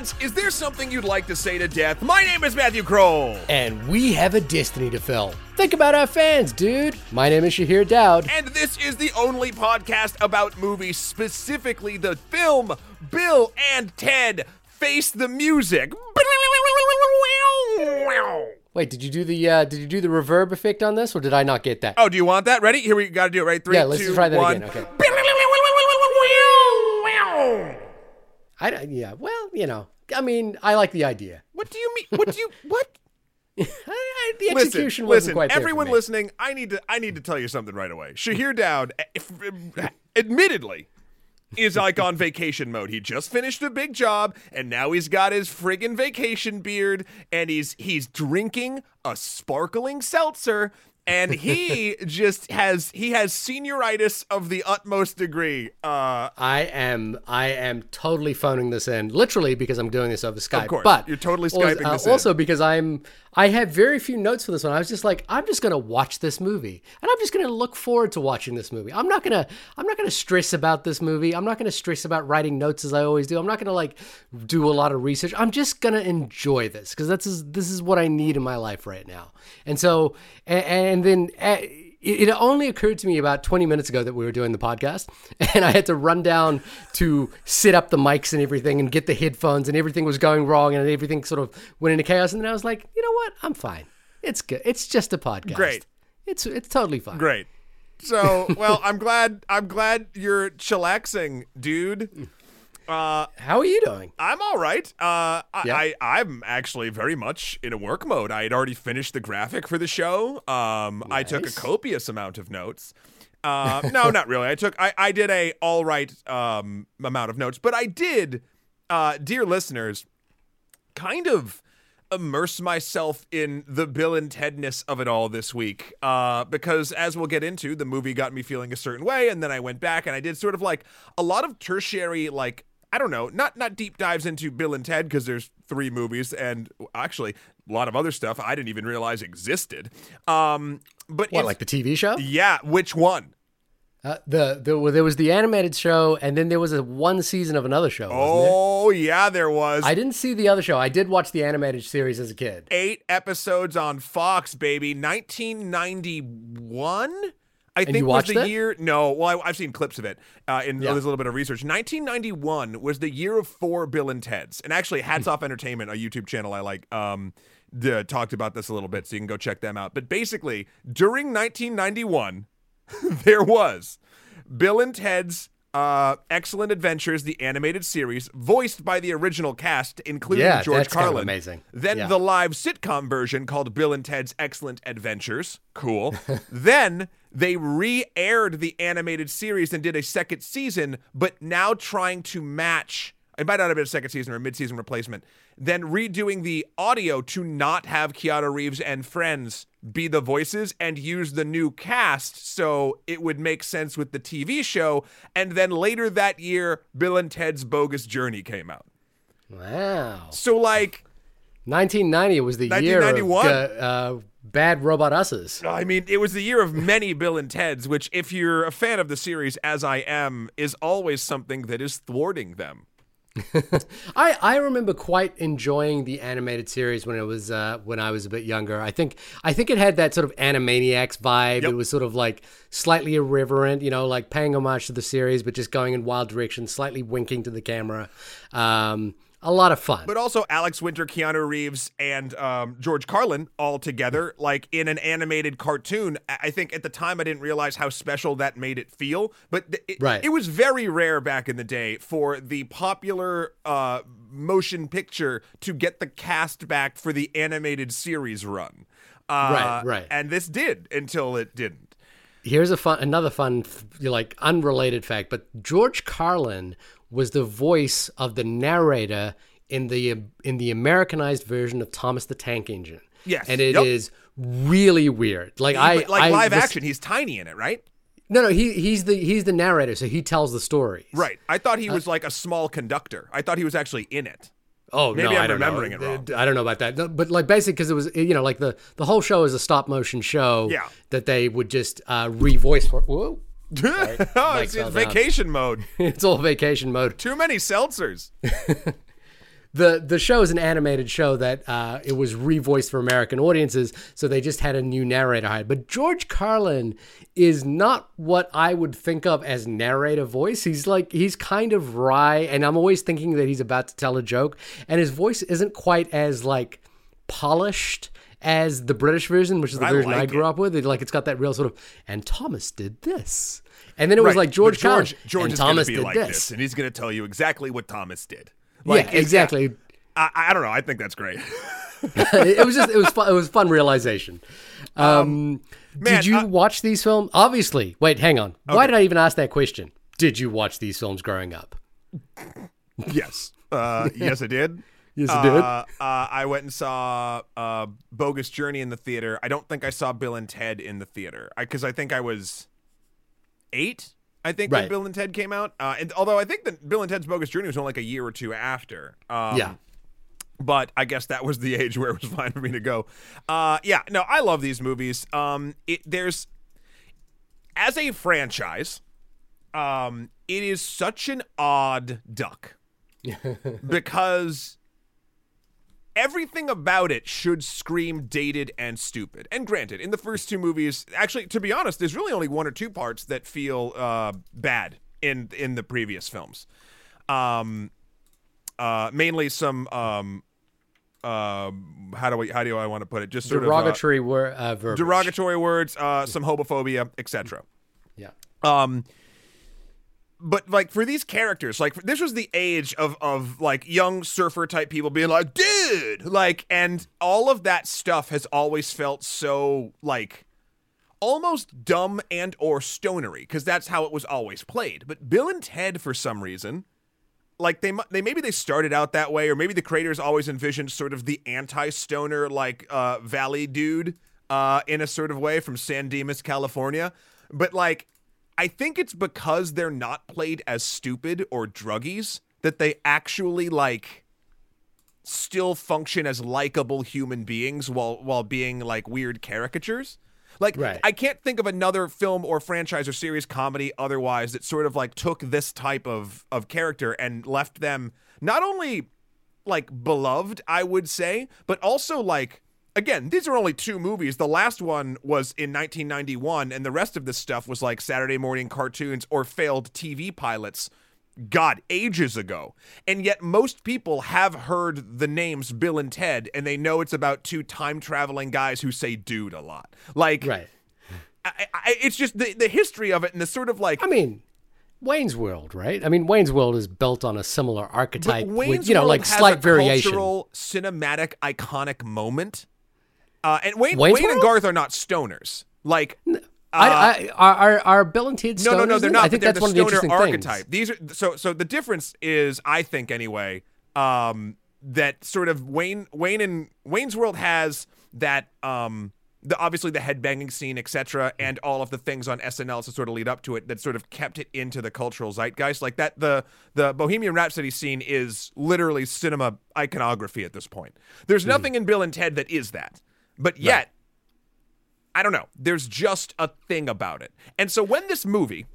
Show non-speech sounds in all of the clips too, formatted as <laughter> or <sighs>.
Dads, is there something you'd like to say to death? My name is Matthew Kroll. And we have a destiny to fill. Think about our fans, dude. My name is Shahir Dowd. And this is the only podcast about movies, specifically the film Bill and Ted Face the Music. Wait, did you do the uh, did you do the reverb effect on this, or did I not get that? Oh, do you want that? Ready? Here we got to do it. Right, three, yeah, let's two, just try that one. again. Okay. <laughs> I don't- yeah. Well, you know, I mean, I like the idea. What do you mean? What do you what? <laughs> The execution listen. wasn't for everyone listening, I need to I need to tell you something right away. Shahir Dowd, eh, if, admittedly, is like on vacation mode. He just finished a big job, and now he's got his friggin' vacation beard, and he's he's drinking a sparkling seltzer. And he <laughs> just has he has senioritis of the utmost degree. Uh, I am I am totally phoning this in, literally because I'm doing this over Skype. Of course, but you're totally also- Skyping uh, this in. Also because I'm I have very few notes for this one. I was just like, I'm just gonna watch this movie, and I'm just gonna look forward to watching this movie. I'm not gonna I'm not gonna stress about this movie. I'm not gonna stress about writing notes as I always do. I'm not gonna like do a lot of research. I'm just gonna enjoy this because that's this is what I need in my life right now. And so and, and then. Uh, it only occurred to me about 20 minutes ago that we were doing the podcast <laughs> and i had to run down to set up the mics and everything and get the headphones and everything was going wrong and everything sort of went into chaos and then i was like you know what i'm fine it's good it's just a podcast Great. it's it's totally fine great. So, well, I'm glad I'm glad you're chillaxing, dude. <laughs> Uh, how are you doing I'm all right. Uh, I, Yeah. I I'm actually very much in a work mode. I had already finished the graphic for the show. Um, I took a copious amount of notes. Uh, <laughs> no, not really. I took I, I did a all right um amount of notes, but I did, uh, dear listeners, kind of immerse myself in the Bill and Tedness of it all this week. Uh, because as we'll get into, the movie got me feeling a certain way, and then I went back and I did sort of like a lot of tertiary, like I don't know, not not deep dives into Bill and Ted because there's three movies and actually a lot of other stuff I didn't even realize existed. Um, but what in- like the tv show yeah, which one? uh, the, the well, there was the animated show and then there was a one season of another show wasn't there? Oh yeah, there was. i didn't see the other show i did watch the animated series as a kid eight episodes on Fox, baby. 1991, I think you was the it? year. No, well, I, I've seen clips of it. Uh, in Yeah. there's a little bit of research. 1991 was the year of four Bill and Ted's, and actually, Hats Hmm. Off Entertainment, a YouTube channel I like, um, the, talked about this a little bit, so you can go check them out. But basically, during 1991, <laughs> there was Bill and Ted's. Uh, Excellent Adventures, the animated series, voiced by the original cast, including Yeah, George that's kind of Carlin. amazing. Then Yeah. the live sitcom version called Bill and Ted's Excellent Adventures. Cool. <laughs> then they re aired the animated series and did a second season, but now trying to match. It might not have been a second season or a mid season replacement. Then redoing the audio to not have Keanu Reeves and friends be the voices and use the new cast so it would make sense with the TV show. And then later that year, Bill and Ted's Bogus Journey came out. wow So, like, 1990 was the year of 1991. uh, bad robot us's. I mean, it was the year of many Bill and Ted's, which, if you're a fan of the series, as I am, is always something that is thwarting them. <laughs> I, I remember quite enjoying the animated series when it was uh, when I was a bit younger. I think I think it had that sort of Animaniacs vibe. Yep. It was sort of like slightly irreverent, you know, like paying homage to the series, but just going in wild directions, slightly winking to the camera. Um, a lot of fun. But also Alex Winter, Keanu Reeves, and um, George Carlin all together, like in an animated cartoon. I think at the time I didn't realize how special that made it feel. But th- it, Right. it was very rare back in the day for the popular uh, motion picture to get the cast back for the animated series run. Uh, Right, right. And this did until it didn't. Here's a fun, another fun, like unrelated fact. But George Carlin was the voice of the narrator in the in the Americanized version of Thomas the Tank Engine. Yes, and it is yep. really weird. Like I But, like I- live this- action, he's tiny in it, right? No, no, he he's the he's the narrator, so he tells the story. Right. I thought he Uh, was like a small conductor. I thought he was actually in it. Oh, Maybe no, I'm I remembering know. it wrong. I don't know about that, but like basically because it was you know like the the whole show is a stop motion show. Yeah. That they would just uh, revoice for. Whoa. <laughs> oh, it's, it's down. vacation mode. <laughs> it's all vacation mode. Too many seltzers. <laughs> the the show is an animated show that uh, it was revoiced for American audiences, so they just had a new narrator hired. But George Carlin is not what I would think of as narrator voice. He's like he's kind of wry, and I'm always thinking that he's about to tell a joke, and his voice isn't quite as like polished as the British version, which is the I version I grew it. up with. It, like it's got that real sort of. And Thomas did this, and then it was Right, like George, but George, Carlin, George and Thomas be did like this. this. and he's going to tell you exactly what Thomas did. yeah, it's- exactly. I, I don't know. I think that's great. <laughs> it was just it was fun, it was fun realization. Um, man, did you I- watch these films? Obviously. Wait, hang on. Why did I even ask that question? Did you watch these films growing up? yes. Uh, yes, I did. Yes, I did. Uh, uh, I went and saw uh, Bogus Journey in the theater. I don't think I saw Bill and Ted in the theater because I, think I was eight. I think when Bill and Ted came out, uh, and although I think that Bill and Ted's Bogus Journey was only like a year or two after. Um, yeah. but I guess that was the <laughs> age where it was fine for me to go. Uh, yeah, no, I love these movies. Um, it there's as a franchise, um, it is such an odd duck <laughs> because everything about it should scream dated and stupid. And granted, in the first two movies, actually, to be honest, there's really only one or two parts that feel uh, bad in in the previous films. Um, uh, mainly some um, uh, how do I how do I want to put it? Just sort Derogatory word uh, of uh, verbiage. derogatory words, uh, some homophobia, etc. Yeah. Um, but like for these characters, like this was the age of of like young surfer type people being like, dude, like, and all of that stuff has always felt so like almost dumb and or stonery because that's how it was always played. But Bill and Ted, for some reason, like they they maybe they started out that way, or maybe the creators always envisioned sort of the anti-stoner like uh, Valley dude uh, in a sort of way from San Dimas, California. But like, I think it's because they're not played as stupid or druggies that they actually like still function as likable human beings while while being like weird caricatures. Like Right. I can't think of another film or franchise or series comedy otherwise that sort of like took this type of of character and left them not only like beloved, I would say, but also like again, these are only two movies. The last one was in 1991 and the rest of this stuff was like Saturday morning cartoons or failed TV pilots God, ages ago. And yet, most people have heard the names Bill and Ted, and they know it's about two time traveling guys who say dude a lot. Like, Right. I, I, it's just the, the history of it and the sort of like. I mean, Wayne's World, right? I mean, Wayne's World is built on a similar archetype with, you know, World like slight a variation. cultural, cinematic, iconic moment. Uh, and Wayne, Wayne and Garth are not stoners. Like, I, I, are, are, are Bill and Ted no, no, no, they're not. I think they're that's the one of the stoner interesting archetype. things. These are so. So the difference is, I think anyway, um, that sort of Wayne, Wayne and Wayne's World has that, um, the obviously the headbanging scene, etc., and all of the things on SNL to sort of lead up to it that sort of kept it into the cultural zeitgeist. Like that, the the Bohemian Rhapsody scene is literally cinema iconography at this point. There's nothing in Bill and Ted that is that, but yet. I don't know. There's just a thing about it. And so when this movie,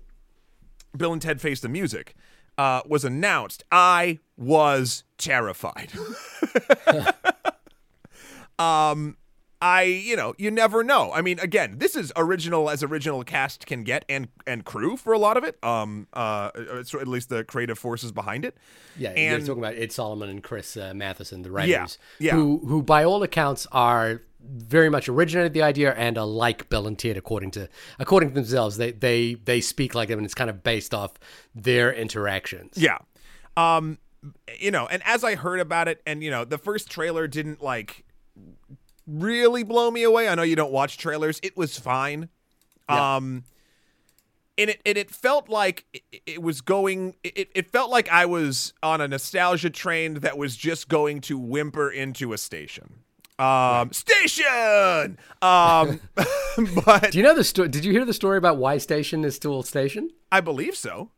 Bill and Ted Face the Music, uh, was announced, I was terrified. <laughs> um, I, you know, you never know. I mean, again, this is original as original cast can get, and and crew for a lot of it. Um, uh, at least the creative forces behind it. Yeah, and you're talking about Ed Solomon and Chris uh, Matheson, the writers, yeah. who who by all accounts are very much originated the idea and are like Bill and Ted according to according to themselves. They they they speak like them, and it's kind of based off their interactions. Yeah. Um you know, and as I heard about it and you know, the first trailer didn't like really blow me away. I know you don't watch trailers. It was fine. Yeah. Um and it and it felt like it, it was going it, it felt like I was on a nostalgia train that was just going to whimper into a station. Um station. Um <laughs> but Do you know the story? Did you hear the story about why station is Tool Station? I believe so.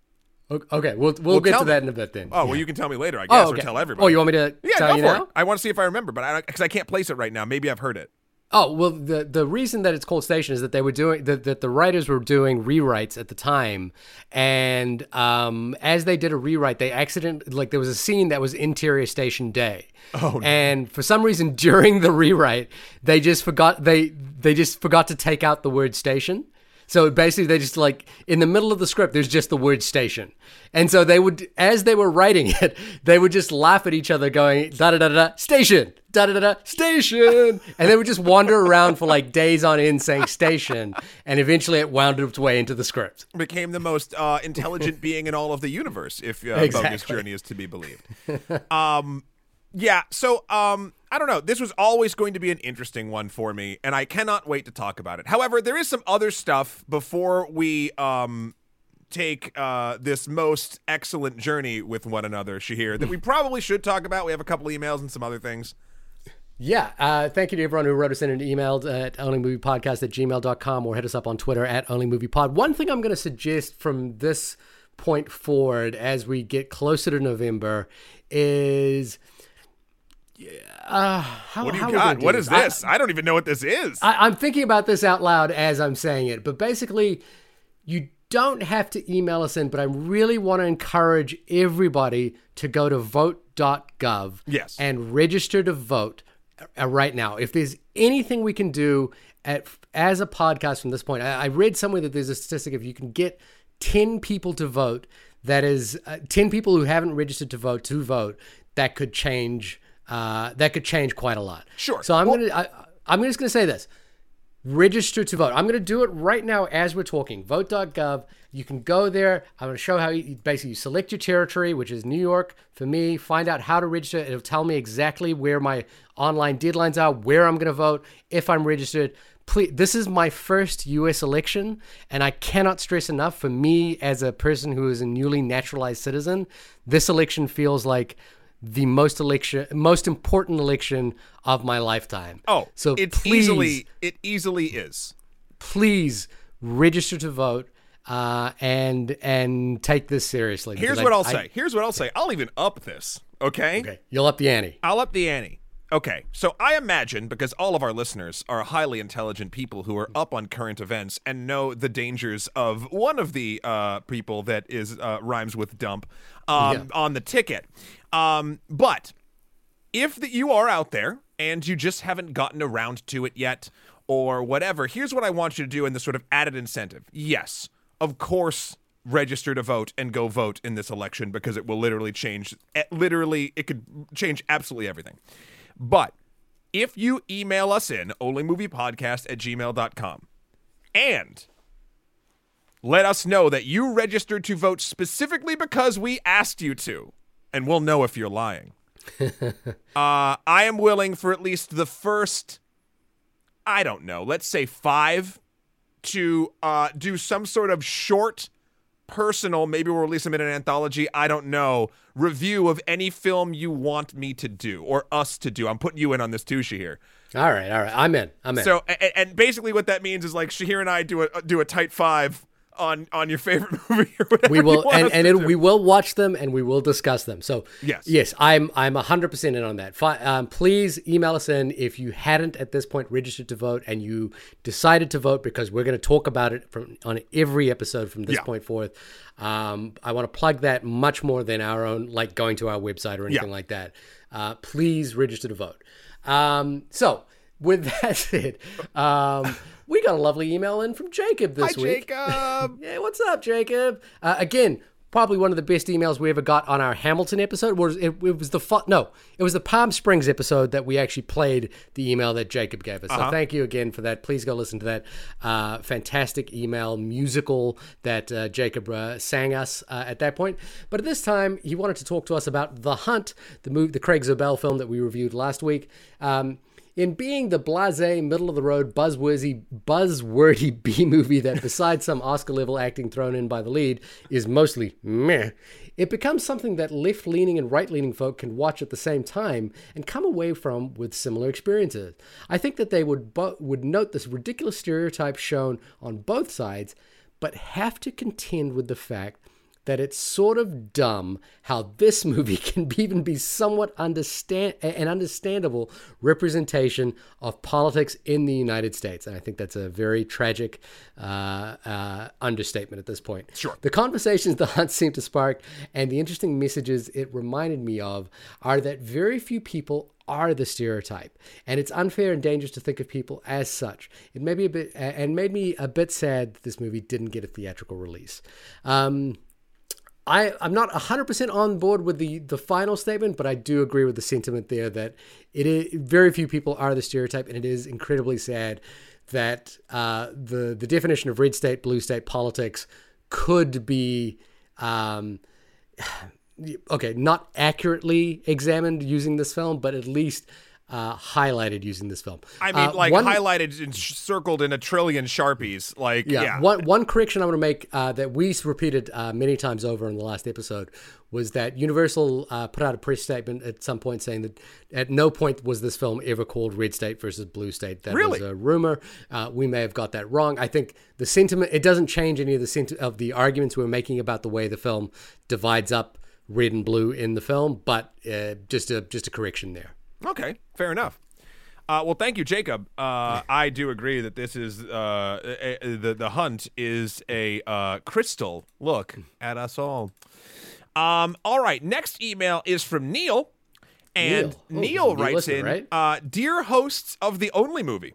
Okay, we'll we'll, get tell to me. that in a bit then. Oh, well you can tell me later, I guess, oh, okay. or tell everybody. Oh, you want me to Yeah, tell go you for now? it. I want to see if I remember, but I because I can't place it right now. Maybe I've heard it. Oh well, the the reason that it's called Station is that they were doing that, that the writers were doing rewrites at the time, and um, as they did a rewrite, they accident like there was a scene that was interior station day, Oh, no. and for some reason <laughs> during the rewrite, they just forgot they they just forgot to take out the word station. So basically, they just like in the middle of the script, there's just the word station, and so they would, as they were writing it, they would just laugh at each other, going da da da da station, da da da da station, and they would just wander around for like days on end saying station, and eventually it wound its way into the script. Became the most uh, intelligent being in all of the universe, if uh, Exactly. Bogus Journey is to be believed. um, yeah. So um, I don't know. This was always going to be an interesting one for me, and I cannot wait to talk about it. However, there is some other stuff before we um take uh, this most excellent journey with one another, Shahir, that we <laughs> probably should talk about. We have a couple emails and some other things. Yeah. Uh, thank you to everyone who wrote us in an email at onlymoviepodcast at gmail.com or hit us up on Twitter at onlymoviepod. One thing I'm going to suggest from this point forward as we get closer to November is. Uh, how, What do you got? do What is I- this? I, don't even know what this is. I, I'm thinking about this out loud as I'm saying it, but basically, you don't have to email us in, but I really want to encourage everybody to go to vote.gov Yes. and register to vote uh, right now. If there's anything we can do at, as a podcast from this point, I, I read somewhere that there's a statistic if you can get 10 people to vote, that is uh, 10 people who haven't registered to vote to vote, that could change. Uh, that could change quite a lot. Sure. So I'm gonna. I, I'm just gonna say this register to vote. I'm going to do it right now as we're talking. Vote.gov. You can go there. I'm going to show how you basically you select your territory, which is New York for me. Find out how to register. It'll tell me exactly where my online deadlines are, where I'm going to vote, if I'm registered. Please, this is my first U.S. election, and I cannot stress enough for me as a person who is a newly naturalized citizen. This election feels like the most election, most important election of my lifetime. oh, so it please, easily it easily is. please register to vote uh, and and take this seriously. Here's what I- I'll I- say. Here's what I'll say. I'll even up this. Okay? Okay, you'll up the ante. I'll up the ante. Okay, so I imagine because all of our listeners are highly intelligent people who are up on current events and know the dangers of one of the uh, people that is uh, rhymes with dump um, on the ticket. Um, but if that you are out there and you just haven't gotten around to it yet or whatever, here's what I want you to do in this sort of added incentive. Yes, of course, register to vote and go vote in this election because it will literally change, eh, literally, it could change absolutely everything. But if you email us in onlymoviepodcast at gmail.com and let us know that you registered to vote specifically because we asked you to, and we'll know if you're lying. <laughs> uh, I am willing for at least the first, I don't know, let's say five, to uh, do some sort of short, personal, maybe we'll release them in an anthology, I don't know, review of any film you want me to do or us to do. I'm putting you in on this too, Shahir. All right, all right. I'm in. I'm in. So, and, and basically what that means is like Shahir and I do a do a tight five on on your favorite <laughs> movie or whatever. we will and, and it, we will watch them and we will discuss them so Yes. yes i'm i'm 100% in on that Fi- um, please email us in if you hadn't at this point registered to vote and you decided to vote because we're going to talk about it from on every episode from this Yeah. point forth um, i want to plug that much more than our own like going to our website or anything Yeah. like that uh, please register to vote um, so with that said um, we got a lovely email in from jacob this Hi, week Jacob. <laughs> Hey, what's up, Jacob? Uh, again, probably one of the best emails we ever got on our Hamilton episode. Was it, it was the fu- no, it was the Palm Springs episode that we actually played the email that Jacob gave us. So thank you again for that. Please go listen to that uh, fantastic email musical that uh, Jacob uh, sang us uh, at that point. But at this time, he wanted to talk to us about The Hunt, the move, the Craig Zobel film that we reviewed last week. Um, in being the blase, middle of the road, buzzwordy, <laughs> buzzwordy B movie that, besides some Oscar level acting thrown in by the lead, is mostly meh, it becomes something that left leaning and right leaning folk can watch at the same time and come away from with similar experiences. I think that they would bo- would note this ridiculous stereotype shown on both sides, but have to contend with the fact that it's sort of dumb how this movie <laughs> can even be somewhat understand an understandable representation of politics in the United States. And I think that's a very tragic uh, uh, understatement at this point. Sure. The conversations <laughs> the hunt seemed to spark and the interesting messages it reminded me of are that very few people are the stereotype, and it's unfair and dangerous to think of people as such. It made me a bit and made me a bit sad that this movie didn't get a theatrical release. Um, I, I'm not 100% on board with the, the final statement, but I do agree with the sentiment there that it is, very few people are the stereotype, and it is incredibly sad that uh, the the definition of red state, blue state politics could be um, <sighs> okay, not accurately examined using this film, but at least uh, highlighted using this film. I mean, Uh, like one- highlighted and sh- circled in a trillion sharpies. Like, yeah, yeah. One one correction I want to make uh, that we repeated uh, many times over in the last episode was that Universal uh, put out a press statement at some point saying that at no point was this film ever called Red State versus Blue State. That Really? was a rumor. Uh, we may have got that wrong. I think the sentiment it doesn't change any of the senti- of the arguments we're making about the way the film divides up red and blue in the film, but uh, just a just a correction there. Okay, fair enough. Uh, well, thank you, Jacob. Uh, I do agree that this is uh, a, a- the the hunt is a uh, crystal look at us all. Um, all right, next email is from Neil, and Neil. Oh, Neil new writes listener, in, right? uh, "Dear hosts of the Only Movie."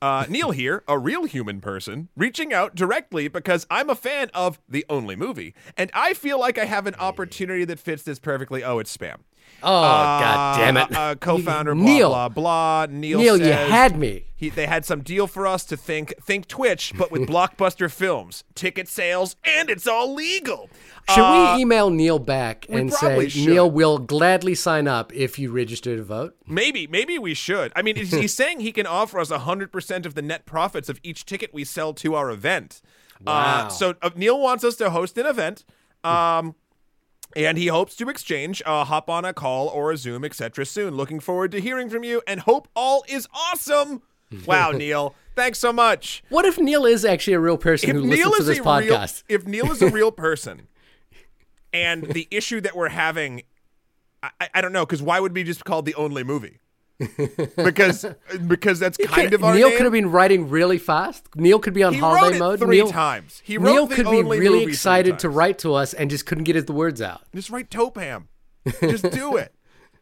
Uh, Neil here, a real human person, reaching out directly because I'm a fan of the only movie, and I feel like I have an opportunity that fits this perfectly. Oh, it's spam. Oh God damn it! Uh, uh, co-founder, Neil. blah blah. Neil, Neil, you had me. He, they had some deal for us to think think Twitch, but with <laughs> blockbuster films, ticket sales, and it's all legal. Should Uh, we email Neil back and say should. Neil will gladly sign up if you register to vote? Maybe, maybe we should. I mean, he's, he's <laughs> saying he can offer us hundred percent of the net profits of each ticket we sell to our event. Wow. Uh, so uh, Neil wants us to host an event. Um, and he hopes to exchange, uh, hop on a call or a Zoom, etc. soon. Looking forward to hearing from you and hope all is awesome. <laughs> Wow, Neil, thanks so much. What if Neil is actually a real person If who Neil listens to is this a podcast? real, if Neil is a real <laughs> person, and the issue that we're having, I, I- I don't know, because why would we just call the only movie? <laughs> because because that's kind of our Neil name. could have been writing really fast. Neil could be on He holiday mode. three Neil, times. He Neil the could be really excited to write to us and just couldn't get his words out. Just write Topam. Just do <laughs> it.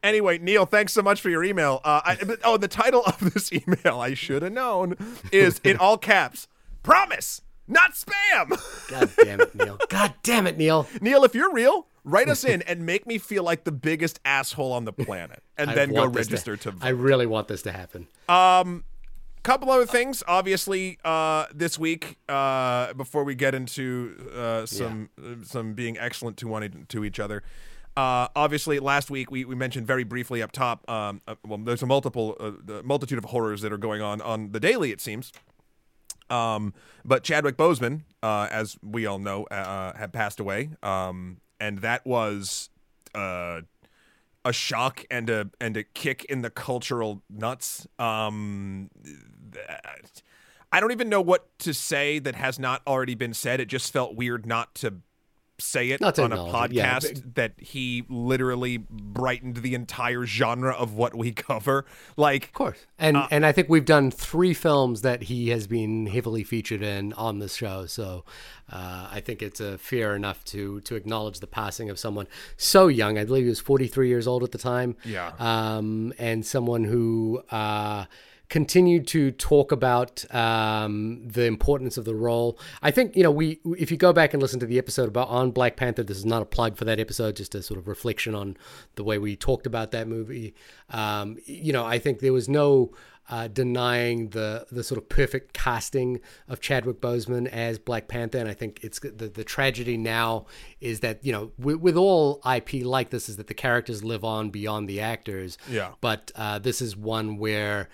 Anyway, Neil, thanks so much for your email. Uh, I, but, oh, the title of this <laughs> email, I should have known, is in all caps Promise, not spam. God damn it, Neil. God damn it, Neil. Neil, if you're real, write us <laughs> in and make me feel like the biggest asshole on the planet and I then go register to, vote. I really want this to happen. Um, couple other things obviously uh, this week uh, before we get into uh, some uh, some being excellent to one to each other uh, obviously last week we, we mentioned very briefly up top um, uh, well there's a multiple uh, multitude of horrors that are going on on the daily it seems um, but Chadwick Boseman, uh, as we all know, uh, had passed away, um, and that was uh, a shock and a and a kick in the cultural nuts. Um, I don't even know what to say that has not already been said. It just felt weird not to say it Not on a it, yeah. podcast that he literally brightened the entire genre of what we <laughs> cover. Like, Of course. And Uh, and I think we've done three films that he has been heavily featured in on the show. So uh, I think it's a fair enough to to acknowledge the passing of someone so young. I believe he was 43 years old at the time. Yeah. Um, and someone who uh, continued to talk about um, the importance of the role. I think you know we if you go back and listen to the episode about on Black Panther, this is not a plug for that episode, just a sort of reflection on the way we talked about that movie. Um, you know, I think there was no. Uh, denying the the sort of perfect casting of Chadwick Boseman as Black Panther, and I think it's the the tragedy now is that you know with, with all IP like this is that the characters live on beyond the actors. Yeah. But uh, this is one where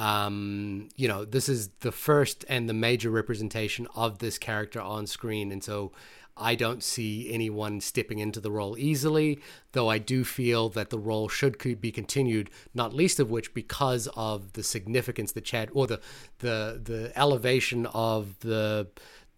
um, you know, this is the first and the major representation of this character on screen. And so I don't see anyone stepping into the role easily, though I do feel that the role should be continued, not least of which because of the significance that Chad or the the the elevation of the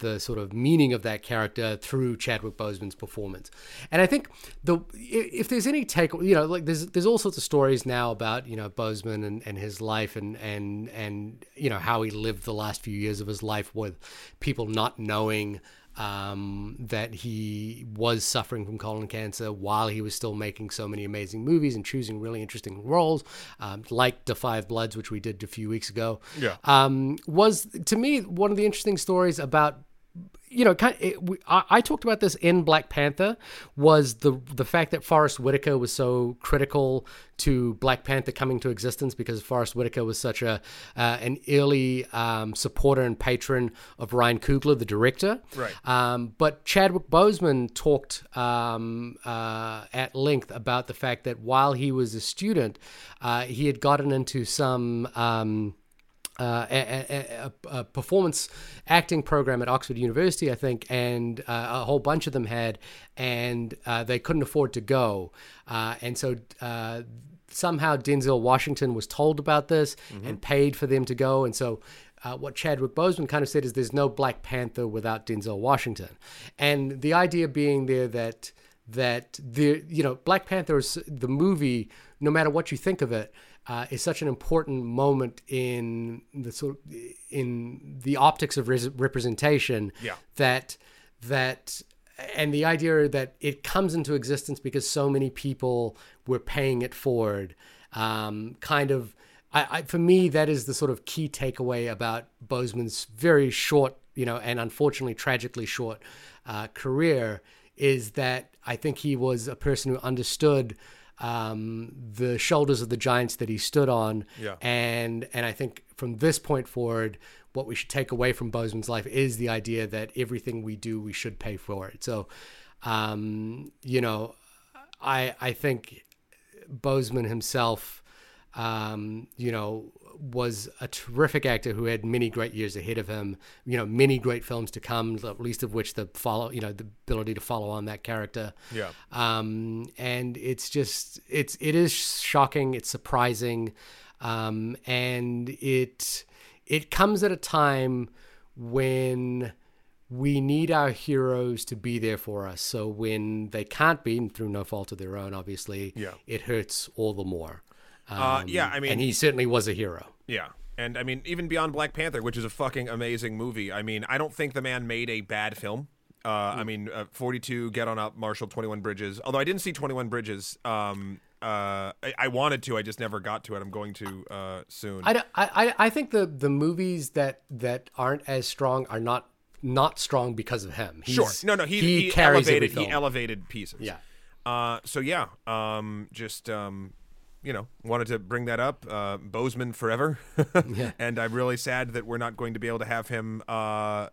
the sort of meaning of that character through Chadwick Boseman's performance. And I think the if there's any take, you know, like there's there's all sorts of stories now about you know Boseman and, and his life and and and you know how he lived the last few years of his life with people not knowing um, that he was suffering from colon cancer while he was still making so many amazing movies and choosing really interesting roles, um, like *The Five Bloods, which we did a few weeks ago. Yeah. Um, was to me one of the interesting stories about you know, kind of, it, we, I, I, talked about this in Black Panther was the the fact that Forest Whitaker was so critical to Black Panther coming to existence because Forest Whitaker was such a uh, an early um, supporter and patron of Ryan Coogler, the director. Right. Um, but Chadwick Boseman talked um, uh, at length about the fact that while he was a student, uh, he had gotten into some um, uh, a, a, a, performance acting program at Oxford University, I think, and uh, a whole bunch of them had, and uh, they couldn't afford to go, uh, and so uh, somehow Denzel Washington was told about this mm-hmm. and paid for them to go, and so. Uh, what Chadwick Boseman kind of said is there's no Black Panther without Denzel Washington, and the idea being there that that the you know Black Panther is the movie, no matter what you think of it, uh, is such an important moment in the sort of, in the optics of res- representation yeah. that that and the idea that it comes into existence because so many people were paying it forward um, kind of I, I, for me that is the sort of key takeaway about Boseman's very short you know and unfortunately tragically short uh, career is that I think he was a person who understood um, the shoulders of the giants that he stood on. Yeah. And and I think from this point forward, what we should take away from Boseman's life is the idea that everything we do, we should pay for it. So, um, you know, I I think Boseman himself, um, you know, was a terrific actor who had many great years ahead of him. You know, many great films to come, the least of which the follow, you know, the ability to follow on that character. Yeah. Um, and it's just it's it is shocking. It's surprising, um, and it it comes at a time when we need our heroes to be there for us. So when they can't be, through no fault of their own, obviously, yeah. it hurts all the more. Um, uh, yeah, I mean, and he certainly was a hero. Yeah. And I mean, even beyond Black Panther, which is a fucking amazing movie. I mean, I don't think the man made a bad film. Uh, mm. I mean, uh, 42, Get On Up, Marshall, 21 Bridges. Although I didn't see 21 Bridges. Um, uh, I, I, wanted to, I just never got to it. I'm going to uh, soon. I, I, I think the, the movies that, that aren't as strong are not not strong because of him. He's, sure. No, no, he, he, he elevated he elevated pieces. Yeah. Uh, so yeah, um, just um, you know, wanted to bring that up. Uh, Boseman forever. <laughs> yeah. And I'm really sad that we're not going to be able to have him, uh,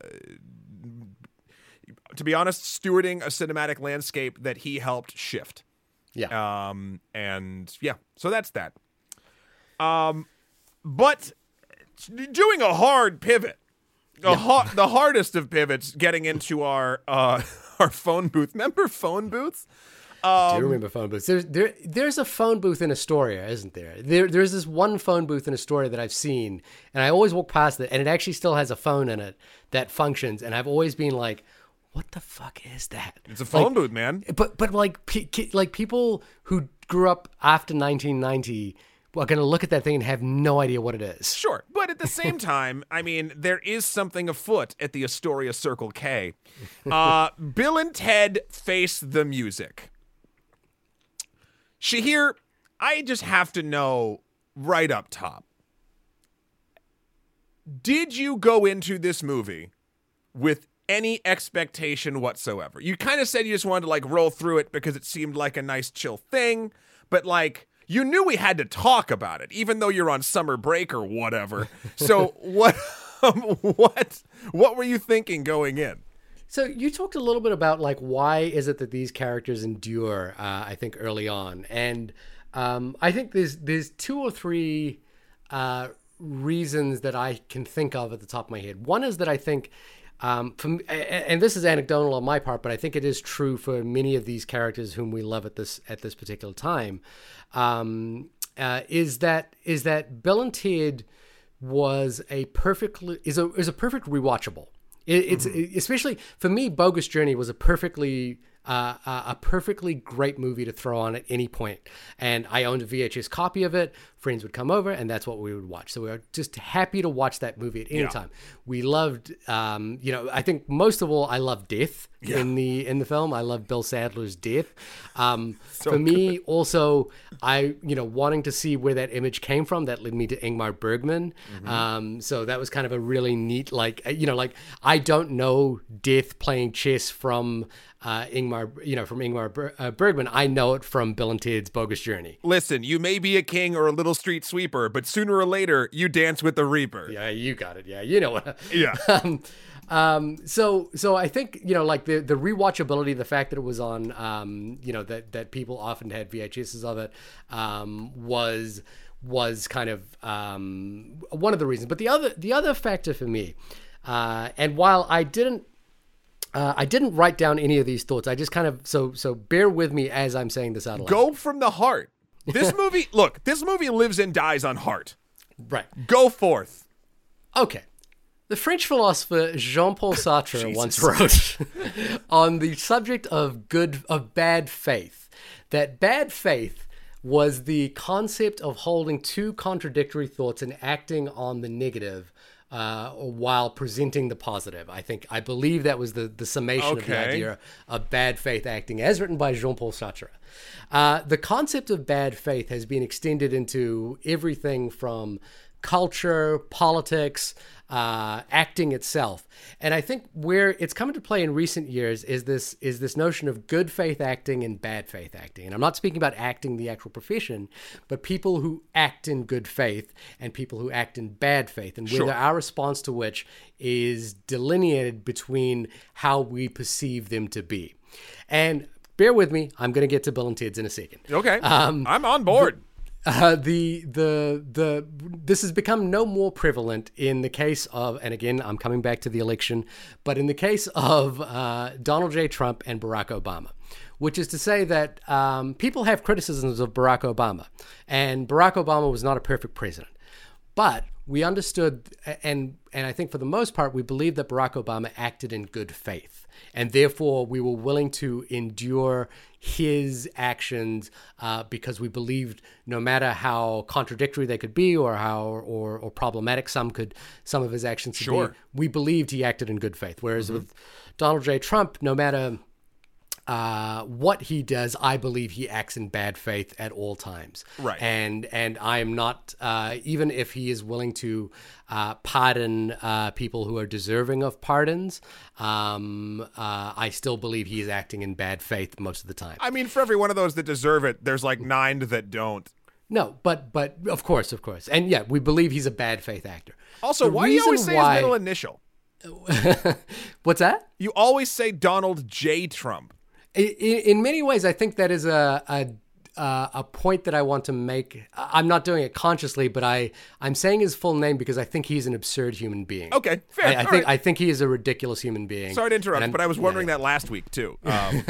to be honest, stewarding a cinematic landscape that he helped shift. Yeah. Um, and yeah, so that's that. Um, but doing a hard pivot, a ha- the hardest of pivots, getting into our uh, <laughs> our phone booth. Remember phone booths? Um, do remember phone booths? There's there there's a phone booth in Astoria, isn't there? There there's this one phone booth in Astoria that I've seen, and I always walk past it, and it actually still has a phone in it that functions, and I've always been like, what the fuck is that? It's a phone like, booth, man. But but like like people who grew up after 1990 are going to look at that thing and have no idea what it is. Sure. But at the <laughs> same time, I mean, there is something afoot at the Astoria Circle K. Uh, Bill and Ted Face the Music. Shahir, I just have to know right up top. Did you go into this movie with any expectation whatsoever? You kind of said you just wanted to like roll through it because it seemed like a nice chill thing, but like you knew we had to talk about it even though you're on summer break or whatever. So <laughs> what <laughs> what what were you thinking going in? So you talked a little bit about like why is it that these characters endure? Uh, I think early on, and um, I think there's there's two or three uh, reasons that I can think of at the top of my head. One is that I think. Um, from, and this is anecdotal on my part, but I think it is true for many of these characters whom we love at this at this particular time. Um, uh, is that is that Ted was a perfectly is a is a perfect rewatchable It, it's especially for me. Bogus Journey was a perfectly uh, a a perfectly great movie to throw on at any point. And I owned a VHS copy of it. Friends would come over, and that's what we would watch. So we were just happy to watch that movie at any time. We loved, um, you know, I think most of all, I love death in the in the film. I love Bill Sadler's death. Um, <laughs> for me, also, I you know wanting to see where that image came from. That led me to Ingmar Bergman. Um, so that was kind of a really neat, like uh, you know, like I don't know death playing chess from uh, Ingmar, you know, from Ingmar uh, Bergman. I know it from Bill and Ted's Bogus Journey. Listen, you may be a king or a little street sweeper, but sooner or later you dance with the reaper. Yeah, you got it. Yeah, you know what. Yeah. <laughs> um, um, so so I think you know like the the rewatchability, the fact that it was on, um, you know that that people often had VHSs of it, um, was was kind of um, one of the reasons. But the other the other factor for me, uh, and while I didn't. Uh, I didn't write down any of these thoughts. I just kind of so so bear with me as I'm saying this out loud. Go from the heart. <laughs> This movie, look, this movie lives and dies on heart. Right. Go forth. Okay. The French philosopher Jean-Paul <laughs> Sartre once wrote <laughs> on the subject of good of bad faith that bad faith was the concept of holding two contradictory thoughts and acting on the negative uh, while presenting the positive. I think I believe that was the the summation of the idea of bad faith acting, as written by Jean-Paul Sartre. Uh, the concept of bad faith has been extended into everything from culture, politics, uh, acting itself, and I think where it's come into play in recent years is this is this notion of good faith acting and bad faith acting. And I'm not speaking about acting the actual profession, but people who act in good faith and people who act in bad faith, and whether our response to which is delineated between how we perceive them to be. And bear with me, I'm going to get to Bill and Ted's in a second. Okay. Um, I'm on board. Uh, the the the this has become no more prevalent in the case of, and again, I'm coming back to the election, but in the case of uh, Donald J. Trump and Barack Obama, which is to say that um, people have criticisms of Barack Obama, and Barack Obama was not a perfect president, but we understood, and and I think for the most part, we believed that Barack Obama acted in good faith, and therefore we were willing to endure his actions uh, because we believed no matter how contradictory they could be or how or, or problematic some could some of his actions could Sure. be we believed he acted in good faith. Whereas with donald j. Trump no matter uh, what he does, I believe he acts in bad faith at all times. Right. And and I am not uh, even if he is willing to uh, pardon uh, people who are deserving of pardons. Um, uh, I still believe he is acting in bad faith most of the time. I mean, for every one of those that deserve it, there's like nine that don't. No, but but of course, of course, and yeah, we believe he's a bad faith actor. Also, The why do you always say why- his middle initial? <laughs> What's that? You always say Donald J. Trump. In, in many ways, I think that is a a, uh, a point that I want to make. I'm not doing it consciously, but I I'm saying his full name because I think he's an absurd human being. Okay, fair. I, I think right. I think he is a ridiculous human being. Sorry to interrupt, but I was wondering yeah. that last week too. <laughs> Um,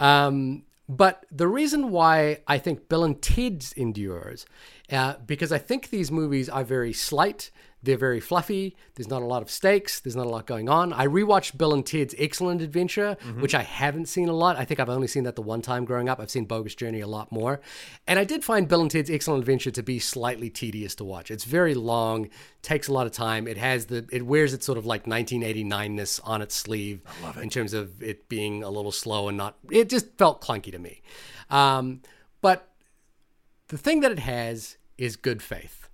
Um, but the reason why I think Bill and Ted's endures, uh, because I think these movies are very slight. They're very fluffy. There's not a lot of stakes. There's not a lot going on. I rewatched Bill and Ted's Excellent Adventure, which I haven't seen a lot. I think I've only seen that the one time growing up. I've seen Bogus Journey a lot more. And I did find Bill and Ted's Excellent Adventure to be slightly tedious to watch. It's very long, takes a lot of time. It has the it wears its sort of like 1989ness on its sleeve it. in terms of it being a little slow and not it just felt clunky to me. Um, but the thing that it has is good faith.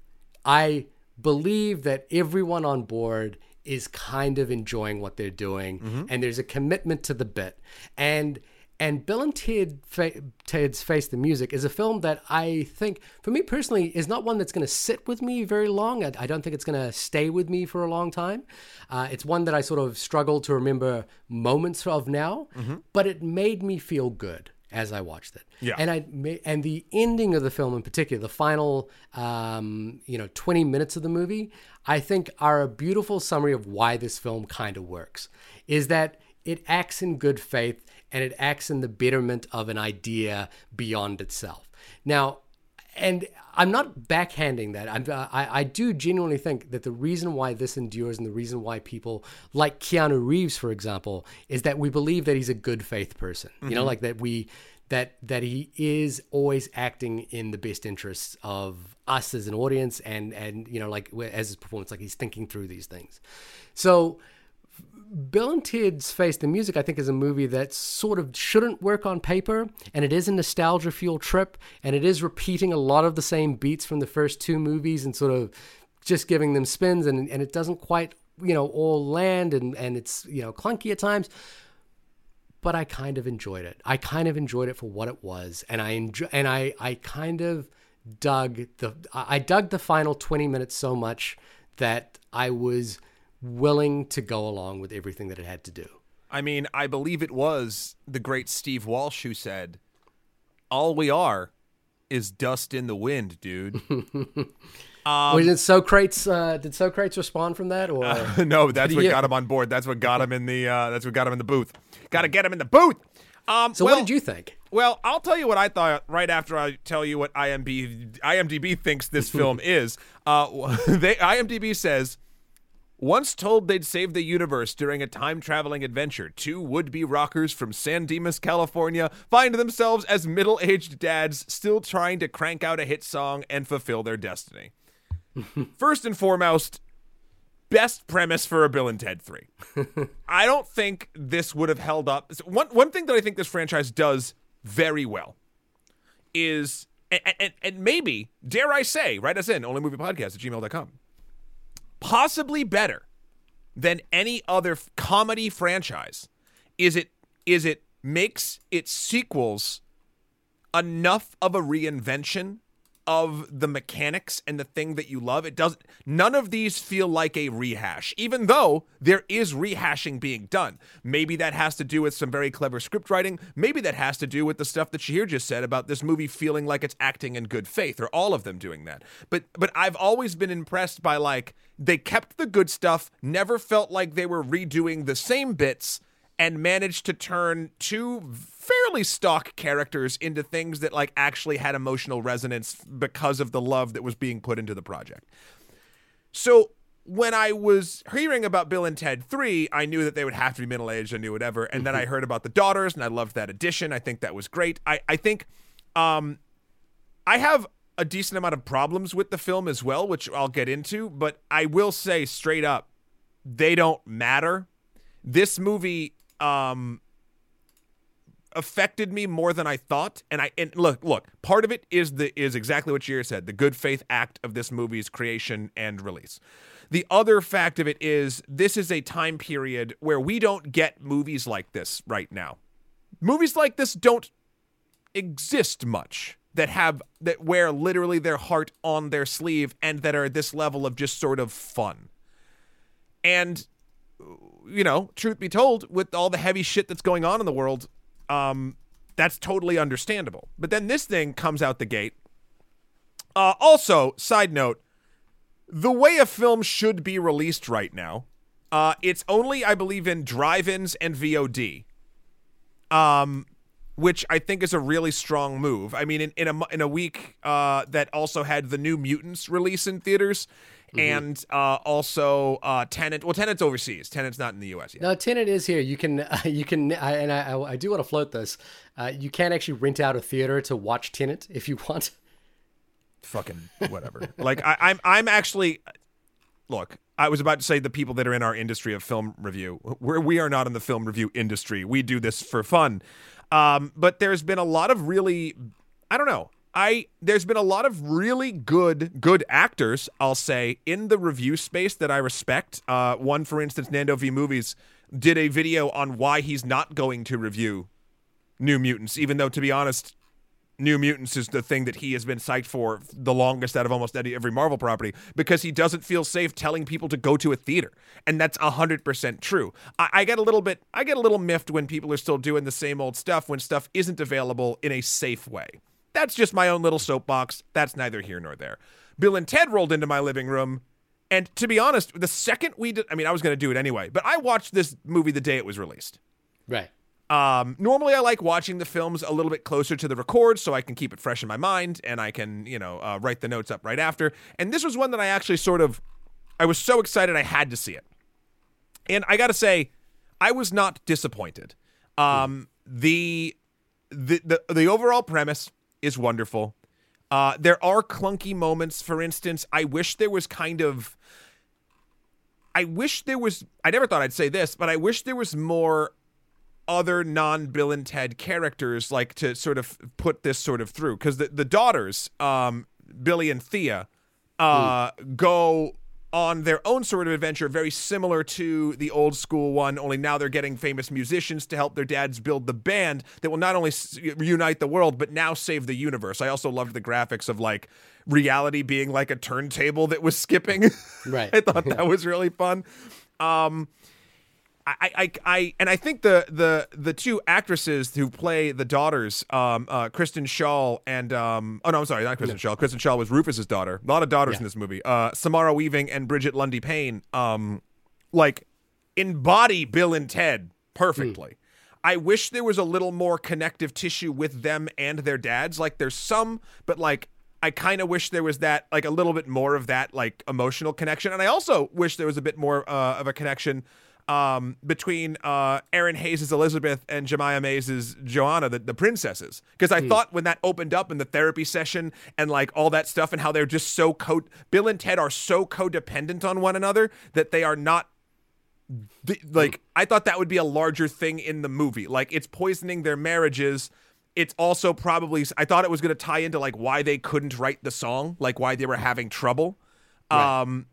I believe that everyone on board is kind of enjoying what they're doing, and there's a commitment to the bit. And and Bill and Ted Fa- Ted's Face the Music is a film that I think, for me personally, is not one that's going to sit with me very long. I, I don't think it's going to stay with me for a long time. Uh, it's one that I sort of struggle to remember moments of now, but it made me feel good as I watched it. Yeah. And I and the ending of the film in particular, the final um, you know 20 minutes of the movie, I think are a beautiful summary of why this film kind of works. Is that it acts in good faith and it acts in the betterment of an idea beyond itself. Now, and I'm not backhanding that. I'm, I, I do genuinely think that the reason why this endures and the reason why people like Keanu Reeves, for example, is that we believe that he's a good faith person. Mm-hmm. You know, like that we that that he is always acting in the best interests of us as an audience and and you know like as his performance, like he's thinking through these things. So Bill and Ted's Face the Music, I think, is a movie that sort of shouldn't work on paper, and it is a nostalgia fuel trip, and it is repeating a lot of the same beats from the first two movies and sort of just giving them spins, and, and it doesn't quite, you know, all land, and, and it's, you know, clunky at times. But I kind of enjoyed it. I kind of enjoyed it for what it was, and I enjoy, and I, I kind of dug the, I dug the final 20 minutes so much that I was willing to go along with everything that it had to do. I mean, I believe it was the great Steve Walsh who said, "All we are is dust in the wind, dude." <laughs> um, did Socrates uh, did Socrates respond from that, or <laughs> uh, no? That's what got him on board. That's what got him in the. Uh, that's what got him in the booth. Got to get him in the booth. Um, so, well, what did you think? Well, I'll tell you what I thought right after I tell you what IMDb IMDb thinks this <laughs> film is. Uh, they IMDb says once told they'd save the universe during a time traveling adventure, two would be rockers from San Dimas, California find themselves as middle aged dads still trying to crank out a hit song and fulfill their destiny. <laughs> First and foremost, best premise for a Bill and Ted 3. <laughs> I don't think this would have held up. One, one thing that I think this franchise does very well is, and, and, and maybe, dare I say, write us in, onlymoviepodcast at gmail.com possibly better than any other f- comedy franchise is it is it makes its sequels enough of a reinvention of the mechanics and the thing that you love. It doesn't. none of these feel like a rehash, even though there is rehashing being done. Maybe that has to do with some very clever script writing. Maybe that has to do with the stuff that Shahir just said about this movie feeling like it's acting in good faith, or all of them doing that. But but I've always been impressed by like they kept the good stuff, never felt like they were redoing the same bits and managed to turn two fairly stock characters into things that like actually had emotional resonance because of the love that was being put into the project. So when I was hearing about Bill and Ted 3, I knew that they would have to be middle aged. I knew whatever. And then I heard about the daughters and I loved that addition. I think that was great. I, I think um, I have a decent amount of problems with the film as well, which I'll get into. But I will say straight up, they don't matter. This movie um, affected me more than I thought. And I and look, look, part of it is the is exactly what Shahir said, the good faith act of this movie's creation and release. The other fact of it is this is a time period where we don't get movies like this right now. Movies like this don't exist much that have that wear literally their heart on their sleeve and that are this level of just sort of fun. And you know, truth be told, with all the heavy shit that's going on in the world, um, that's totally understandable. But then this thing comes out the gate. Uh, also, side note, the way a film should be released right now, uh, it's only, I believe, in drive-ins and VOD. Um, which I think is a really strong move. I mean, in, in a in a week uh, that also had the New Mutants release in theaters, Mm-hmm. and uh, also uh, Tenet. Well, Tenet's overseas. Tenet's not in the U.S. yet. No, Tenet is here. You can uh, <laughs> you can I, and I, I do want to float this. Uh, you can actually rent out a theater to watch Tenet if you want. Fucking whatever. like I, I'm I'm actually look. I was about to say the people that are in our industry of film review. We're, we are not in the film review industry. We do this for fun. Um, but there's been a lot of really, I don't know. I there's been a lot of really good good actors, I'll say, in the review space that I respect. Uh, one, for instance, Nando V Movies did a video on why he's not going to review New Mutants, even though, to be honest, New Mutants is the thing that he has been psyched for the longest out of almost every Marvel property because he doesn't feel safe telling people to go to a theater, and that's hundred percent true. I, I get a little bit, I get a little miffed when people are still doing the same old stuff when stuff isn't available in a safe way. That's just my own little soapbox. That's neither here nor there. Bill and Ted rolled into my living room. And to be honest, the second we did, I mean, I was going to do it anyway, but I watched this movie the day it was released. Right. Um, normally, I like watching the films a little bit closer to the record so I can keep it fresh in my mind and I can, you know, uh, write the notes up right after. And this was one that I actually sort of, I was so excited I had to see it. And I got to say, I was not disappointed. Um, the, the the the overall premise is wonderful. Uh, there are clunky moments. For instance, I wish there was kind of. I wish there was. I never thought I'd say this, but I wish there was more other non Bill and Ted characters, like to sort of put this sort of through, because the the daughters, um, Billy and Thea, uh, go on their own sort of adventure, very similar to the old school one, only now they're getting famous musicians to help their dads build the band that will not only unite the world, but now save the universe. I also loved the graphics of like reality being like a turntable that was skipping. <laughs> Right. I thought that was really fun. Um, I, I, I, and I think the the the two actresses who play the daughters, um, uh, Kristen Schaal and um, oh no, I'm sorry, not Kristen Schaal. Kristen Schaal was Rufus's daughter. A lot of daughters Yeah. in this movie. Uh, Samara Weaving and Brigette Lundy Paine, um, like embody Bill and Ted perfectly. I wish there was a little more connective tissue with them and their dads. Like there's some, but like I kind of wish there was that, like a little bit more of that, like emotional connection. And I also wish there was a bit more uh, of a connection um, between uh, Erinn Hayes' Elizabeth and Jayma Mays' Joanna, the, the princesses. Because I thought when that opened up in the therapy session and like all that stuff and how they're just so co, Bill and Ted are so codependent on one another that they are not like I thought that would be a larger thing in the movie. Like it's poisoning their marriages. It's also probably I thought it was going to tie into like why they couldn't write the song, like why they were having trouble. Right. Um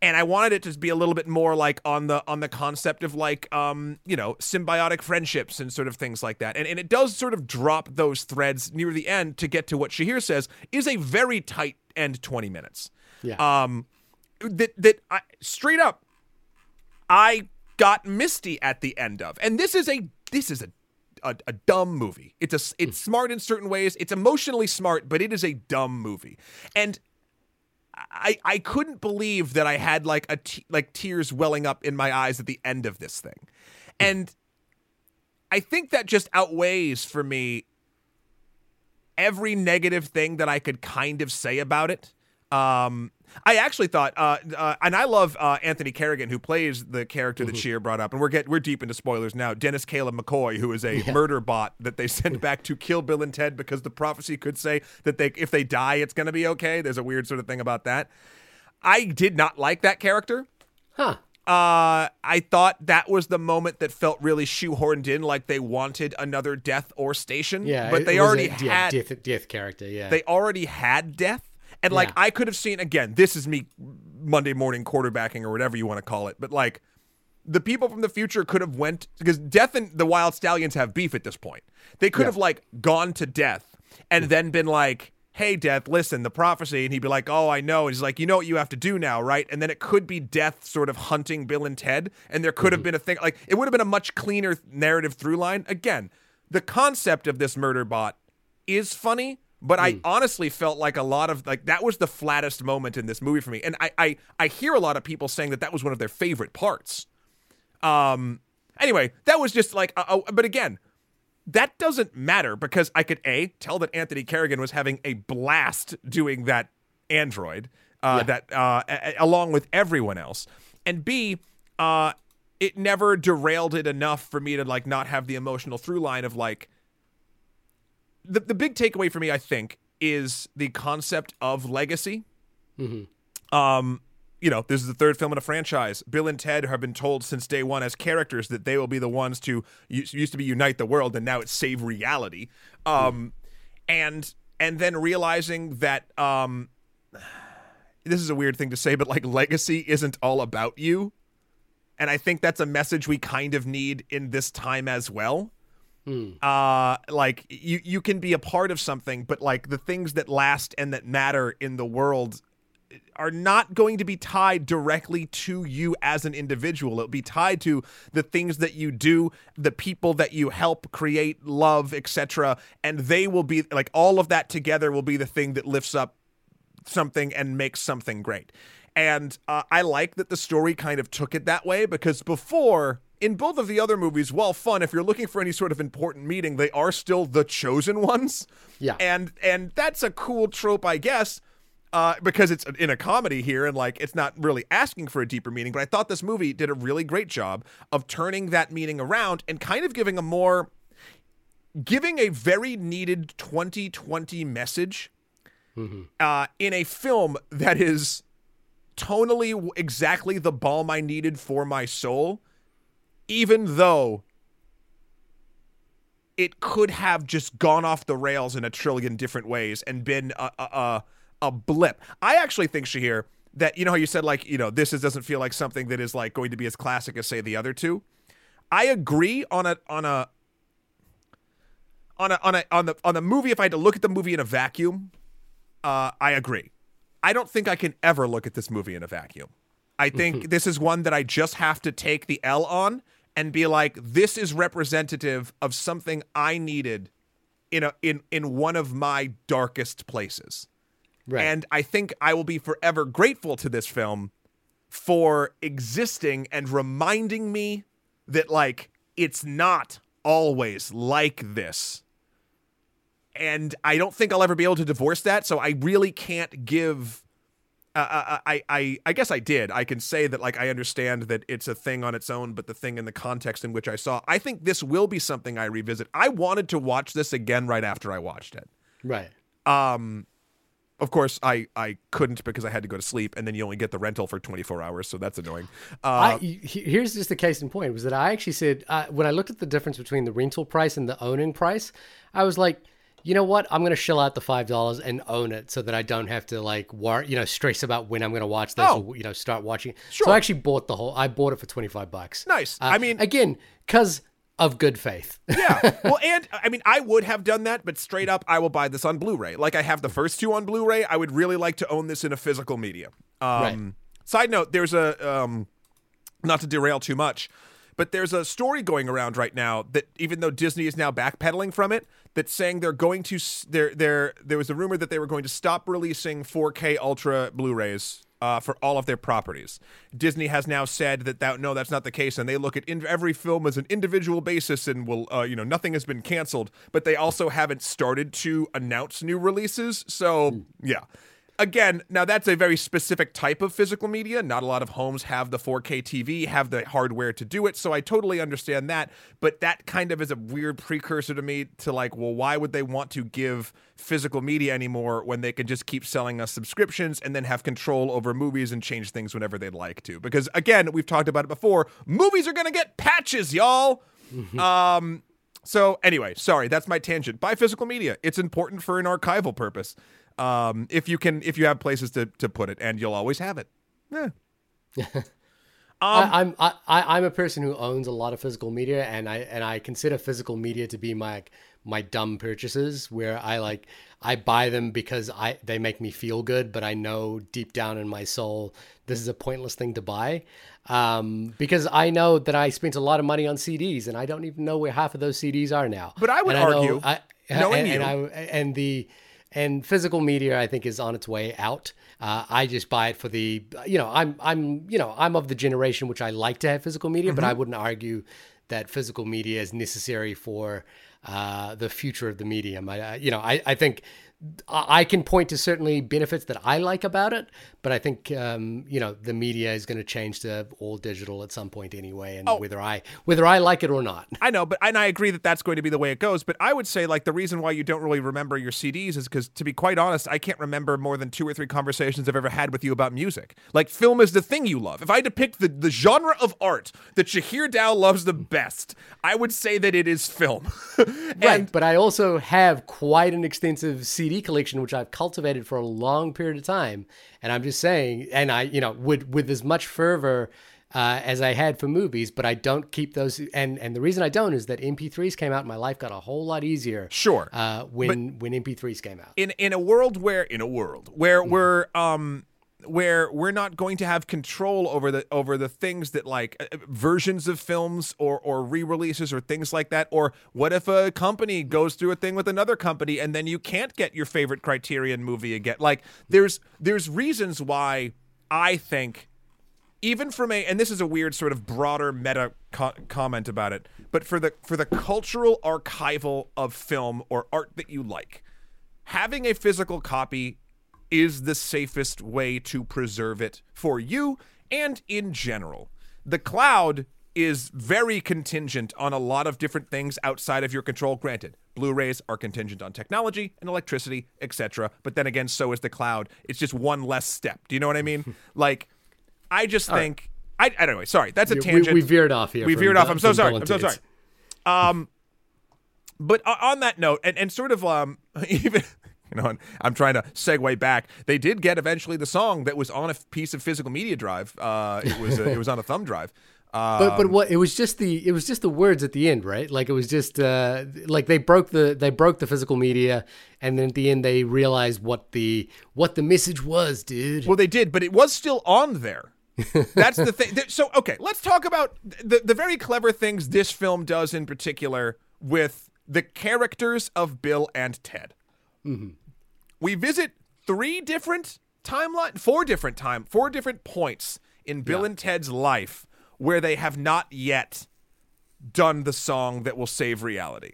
and I wanted it to be a little bit more like on the on the concept of like um you know symbiotic friendships and sort of things like that. And and it does sort of drop those threads near the end to get to what Shahir says is a very tight end 20 minutes. Yeah. Um that that I, straight up I got misty at the end of. And this is a this is a a, a dumb movie. It's a it's smart in certain ways. It's emotionally smart, but it is a dumb movie. And I I couldn't believe that I had like a t- like tears welling up in my eyes at the end of this thing. And I think that just outweighs for me every negative thing that I could kind of say about it. Um, I actually thought, uh, uh, and I love uh, Anthony Carrigan, who plays the character that Shahir brought up, and we're get we're deep into spoilers now. Dennis Caleb McCoy, who is a murder bot that they send back to kill Bill and Ted because the prophecy could say that they if they die, it's going to be okay. There's a weird sort of thing about that. I did not like that character. huh. Uh, I thought that was the moment that felt really shoehorned in, like they wanted another death or station. Yeah. but they already a, yeah, had death, death character. Yeah. they already had death and like Yeah. i could have seen again this is me monday morning quarterbacking or whatever you want to call it but like the people from the future could have went because death and the wild stallions have beef at this point. They could Yeah. have like gone to death and mm. then been like hey death listen the prophecy and he'd be like oh i know and he's like you know what you have to do now right? And then it could be death sort of hunting bill and ted and there could have mm-hmm. been a thing like it would have been a much cleaner narrative through line. Again the concept of this murder bot is funny, but I honestly felt like a lot of like that was the flattest moment in this movie for me. And I I I hear a lot of people saying that that was one of their favorite parts. Um anyway, that was just like uh, uh, but again, that doesn't matter because I could a tell that Anthony Carrigan was having a blast doing that android uh, that uh, a- along with everyone else, and b uh, it never derailed it enough for me to like not have the emotional through line of like the the big takeaway for me, I think, is the concept of legacy. Um, you know, this is the third film in a franchise. Bill and Ted have been told since day one as characters that they will be the ones to used to be unite the world, and now it's save reality. Um, and and then realizing that um, this is a weird thing to say, but like legacy isn't all about you. And I think that's a message we kind of need in this time as well uh like you you can be a part of something but like the things that last and that matter in the world are not going to be tied directly to you as an individual it'll be tied to the things that you do the people that you help create love etc and they will be like all of that together will be the thing that lifts up something and makes something great. And uh, I like that the story kind of took it that way because before in both of the other movies, while fun, if you're looking for any sort of important meeting, they are still the chosen ones. Yeah. And and that's a cool trope, I guess, uh, because it's in a comedy here and like it's not really asking for a deeper meaning. But I thought this movie did a really great job of turning that meaning around and kind of giving a more giving a very needed 2020 message uh, in a film that is tonally exactly the balm I needed for my soul, even though it could have just gone off the rails in a trillion different ways and been a a, a, a blip. I actually think Shahir that you know how you said like you know this is, doesn't feel like something that is like going to be as classic as say the other two. I agree on a on a on a on a on the on the movie. If I had to look at the movie in a vacuum, uh, I agree. I don't think I can ever look at this movie in a vacuum. I think this is one that I just have to take the L on and be like, this is representative of something I needed in a in in one of my darkest places. Right. And I think I will be forever grateful to this film for existing and reminding me that like it's not always like this. And I don't think I'll ever be able to divorce that, so I really can't give uh, I, I, I guess I did. I can say that like I understand that it's a thing on its own, but the thing in the context in which I saw, I think this will be something I revisit. I wanted to watch this again right after I watched it. right. Um, of course, I I couldn't because I had to go to sleep, and then you only get the rental for 24 hours, so that's annoying. Uh, he- here's just the case in point was that I actually said uh, when I looked at the difference between the rental price and the owning price, I was like, you know what? I'm going to shell out the five dollars and own it so that I don't have to like war, you know, stress about when I'm going to watch this Oh. or you know start watching. Sure. So I actually bought the whole. I bought it for 25 bucks. Nice. Uh, I mean- again, because of good faith. yeah. <laughs> Well, and I mean, I would have done that, but straight up, I will buy this on Blu-ray. Like I have the first two on Blu-ray. I would really like to own this in a physical media. Um, Right. Side note: There's a um, not to derail too much, but there's a story going around right now that even though Disney is now backpedaling from it, that's saying they're going to there there there was a rumor that they were going to stop releasing 4K Ultra Blu-rays. Uh, for all of their properties, Disney has now said that, that no, that's not the case, and they look at in, every film as an individual basis, and will, uh, you know, nothing has been canceled. But they also haven't started to announce new releases. So yeah, again, now that's a very specific type of physical media. Not a lot of homes have the 4K TV, have the hardware to do it. So I totally understand that. But that kind of is a weird precursor to me to like, well, why would they want to give physical media anymore when they can just keep selling us subscriptions and then have control over movies and change things whenever they'd like to? Because again, we've talked about it before. Movies are going to get patches, y'all. um, so anyway, sorry, that's my tangent. Buy physical media. It's important for an archival purpose. Um, if you can, if you have places to to put it, and you'll always have it. Yeah. <laughs> Um, I, I'm I, I- I'm a person who owns a lot of physical media, and I and I consider physical media to be my my dumb purchases, where I like I buy them because I they make me feel good, but I know deep down in my soul this is a pointless thing to buy, um, because I know that I spent a lot of money on CDs, and I don't even know where half of those CDs are now. But I would And argue, I, knowing and, and you- I and the and physical media I think is on its way out. Uh, I just buy it for the you know I'm I'm you know I'm of the generation which I like to have physical media, but I Mm-hmm. wouldn't argue that physical media is necessary for uh, the future of the medium. I, I you know I I think. I I can point to certainly benefits that I like about it, but I think um, you know the media is going to change to all digital at some point anyway, and Oh. whether I whether I like it or not. I know, but and I agree that that's going to be the way it goes. But I would say like the reason why you don't really remember your CDs is because, to be quite honest, I can't remember more than two or three conversations I've ever had with you about music. Like film is the thing you love. If I depict the the genre of art that Shahir Dow loves the best, I would say that it is film. <laughs> and Right, but I also have quite an extensive CD collection, which I've cultivated for a long period of time. And I'm just saying, and I, you know, with with as much fervor uh, as I had for movies, but I don't keep those. And and the reason I don't is that MP3s came out, and my life got a whole lot easier. Sure. Uh, when when MP3s came out. in in a world where in a world where we're um where we're not going to have control over the over the things that like uh, versions of films or or re-releases or things like that. Or what if a company goes through a thing with another company and then you can't get your favorite criterion movie again? Like there's there's reasons why i think even from a and this is a weird sort of broader meta co- comment about it, but for the for the cultural archival of film or art that you like, having a physical copy is the safest way to preserve it for you and in general. The cloud is very contingent on a lot of different things outside of your control. Granted, Blu-rays are contingent on technology and electricity, etc. But then again, so is the cloud. It's just one less step. Do you know what I mean? <laughs> like, I just think. I, I don't know. Sorry, that's a We- tangent. We, veered off here. We veered off. I'm so sorry. I'm so sorry. Um, but on that note, and, and sort of um, <laughs> even you know, and I'm trying to segue back. They did get eventually the song that was on a piece of physical media drive. Uh, it was a, it was on a thumb drive. Uh, But but what it was just the it was just the words at the end, right? Like it was just uh, like they broke the they broke the physical media, and then at the end they realized what the what the message was, dude. Well, they did, but it was still on there. That's the thing. <laughs> So, okay, let's talk about the the very clever things this film does in particular with the characters of Bill and Ted. We visit three different timeline, four different time, four different points in Bill and Ted's life where they have not yet done the song that will save reality.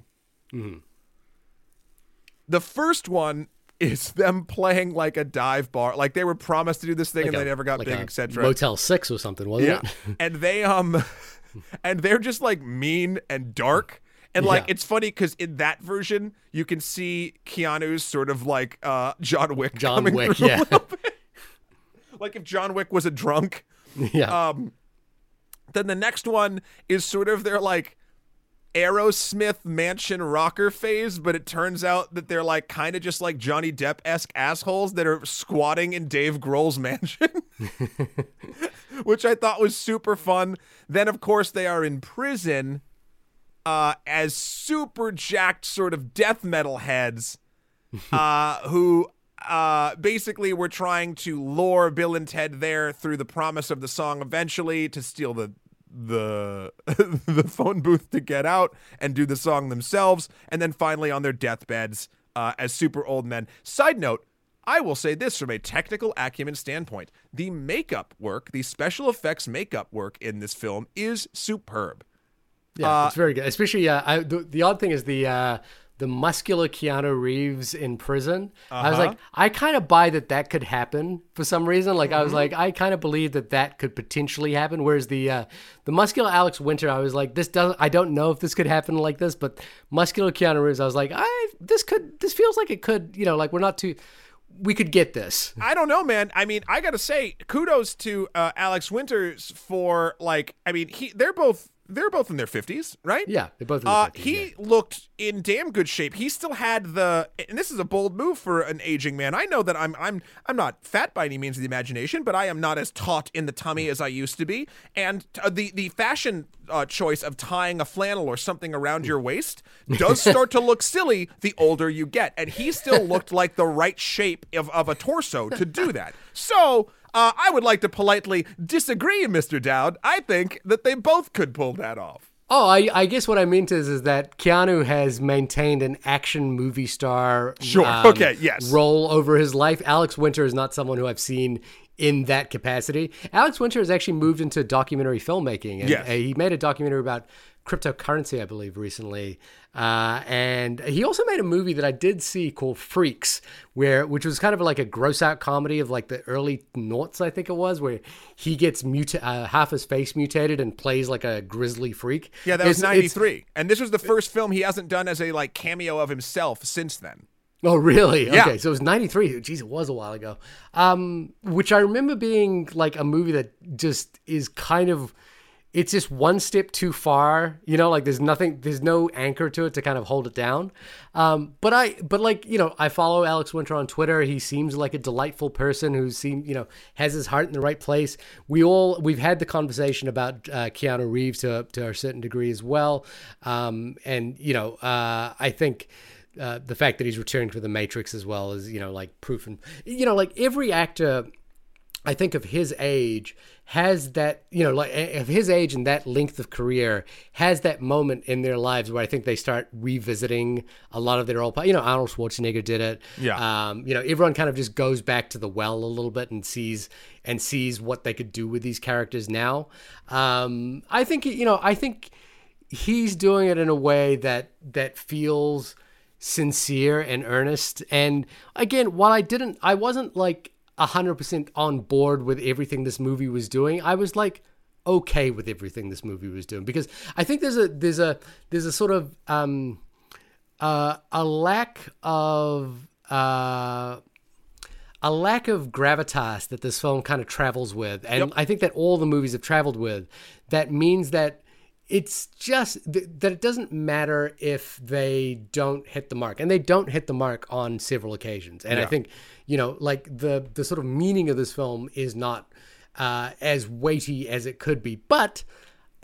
The first one is <laughs> them playing like a dive bar, like they were promised to do this thing and Like they never got like big, a etc. Motel Six or something, wasn't Yeah, it? <laughs> and they um, <laughs> and they're just like mean and dark. And like Yeah. it's funny because in that version you can see Keanu's sort of like uh John Wick John Wick, yeah. <laughs> like if John Wick was a drunk. yeah. Um, then the next one is sort of their like Aerosmith mansion rocker phase, but it turns out that they're like kind of just like Johnny Depp esque assholes that are squatting in Dave Grohl's <laughs> mansion, <laughs> which I thought was super fun. Then, of course, they are in prison uh, as super jacked sort of death metal heads uh, <laughs> who uh, basically were trying to lure Bill and Ted there through the promise of the song eventually to steal the the <laughs> the phone booth to get out and do the song themselves, and then finally on their deathbeds uh, as super old men. Side note. I will say this from a technical acumen standpoint. The makeup work, the special effects makeup work in this film is superb. Yeah, Uh, it's very good. Especially, uh, I, the, the odd thing is the uh, the muscular Keanu Reeves in prison. I was Uh-huh. like, I kind of buy that that could happen for some reason. Like, I Mm-hmm. was like, I kind of believe that that could potentially happen. Whereas the uh, the muscular Alex Winter, I was like, this doesn't. I don't know if this could happen like this, but muscular Keanu Reeves, I was like, I this could. This feels like it could. You know, like we're not too. We could get this. I don't know, man. I mean, I gotta say, kudos to uh, Alex Winters for like. I mean, he they're both they're both in their fifties, right? Yeah, they're both. Uh, 50s, he yeah. looked in damn good shape. He still had the, and this is a bold move for an aging man. I know that I'm, I'm, I'm not fat by any means of the imagination, but I am not as taut in the tummy as I used to be. And uh, the, the fashion uh, choice of tying a flannel or something around your waist does <laughs> start to look silly the older you get. And he still looked like the right shape of, of a torso to do that. So. Uh, I would like to politely disagree, Mr. Dowd. I think that they both could pull that off. Oh, I, I guess what I meant is is that Keanu has maintained an action movie star um, Sure. Okay, yes. role over his life. Alex Winter is not someone who I've seen in that capacity. Alex Winter has actually moved into documentary filmmaking. And, Yes. uh, he made a documentary about cryptocurrency, I believe, recently. Uh, and he also made a movie that I did see called Freaks, where which was kind of like a gross out comedy of like the early noughts, I think it was, where he gets muta- uh, half his face mutated and plays like a grizzly freak. Yeah, that was It's- it's- '93, and this was the first film he hasn't done as a like cameo of himself since then. Oh, really? Yeah. Okay, so it was 93. Jeez, it was a while ago. Um, which I remember being like a movie that just is kind of, it's just one step too far. You know, like there's nothing, there's no anchor to it to kind of hold it down. Um, but I, but like, you know, I follow Alex Winter on Twitter. He seems like a delightful person who seems, you know, has his heart in the right place. We all, we've had the conversation about uh, Keanu Reeves to, to a certain degree as well. Um, and, you know, uh, I think, uh, the fact that he's returning to the Matrix as well is, you know, like proof and, you know, like every actor I think of his age has that you know like of his age and that length of career has that moment in their lives where I think they start revisiting a lot of their old you know Arnold Schwarzenegger did it. Yeah. um, you know everyone kind of just goes back to the well a little bit and sees and sees what they could do with these characters now. Um, I think you know I think he's doing it in a way that that feels sincere and earnest. And again while I didn't I wasn't like 100% on board with everything this movie was doing. I was like okay with everything this movie was doing because I think there's a there's a there's a sort of um uh, a lack of uh a lack of gravitas that this film kind of travels with and I think that all the movies have traveled with that means that it's just th- that it doesn't matter if they don't hit the mark and they don't hit the mark on several occasions. And i think you know like the the sort of meaning of this film is not uh, as weighty as it could be. But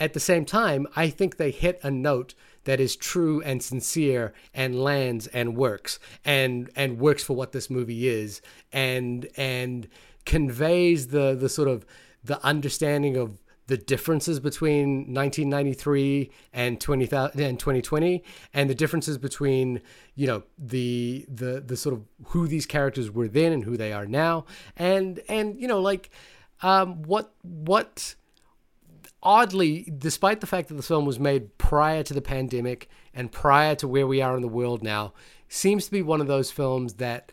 at the same time i think they hit a note that is true and sincere and lands and works and and works for what this movie is and and conveys the the sort of the understanding of the differences between 1993 and 20, and 2020 and the differences between you know the the the sort of who these characters were then and who they are now. And and you know like um what what oddly despite the fact that the film was made prior to the pandemic and prior to where we are in the world now seems to be one of those films that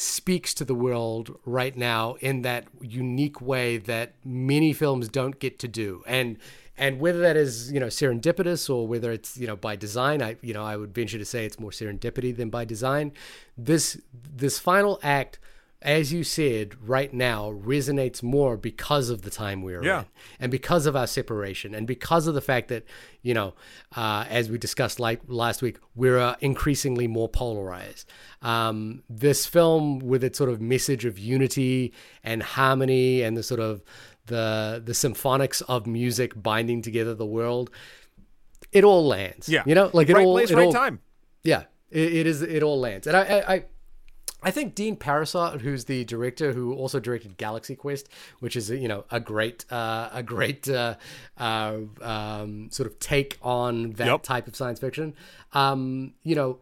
speaks to the world right now in that unique way that many films don't get to do. And and whether that is you know serendipitous or whether it's you know by design i you know i would venture to say it's more serendipity than by design. This this final act as you said right now resonates more because of the time we're Yeah. in and because of our separation and because of the fact that you know uh, as we discussed like last week we're uh, increasingly more polarized um, this film with its sort of message of unity and harmony and the sort of the the symphonics of music binding together the world it all lands Yeah. you know like it right all place, it right all, time. yeah, it, it is. It all lands, and I, I, I, I think Dean Parisot, who's the director, who also directed Galaxy Quest, which is you know a great, uh, a great uh, uh, um, sort of take on that Yep. type of science fiction. Um, you know,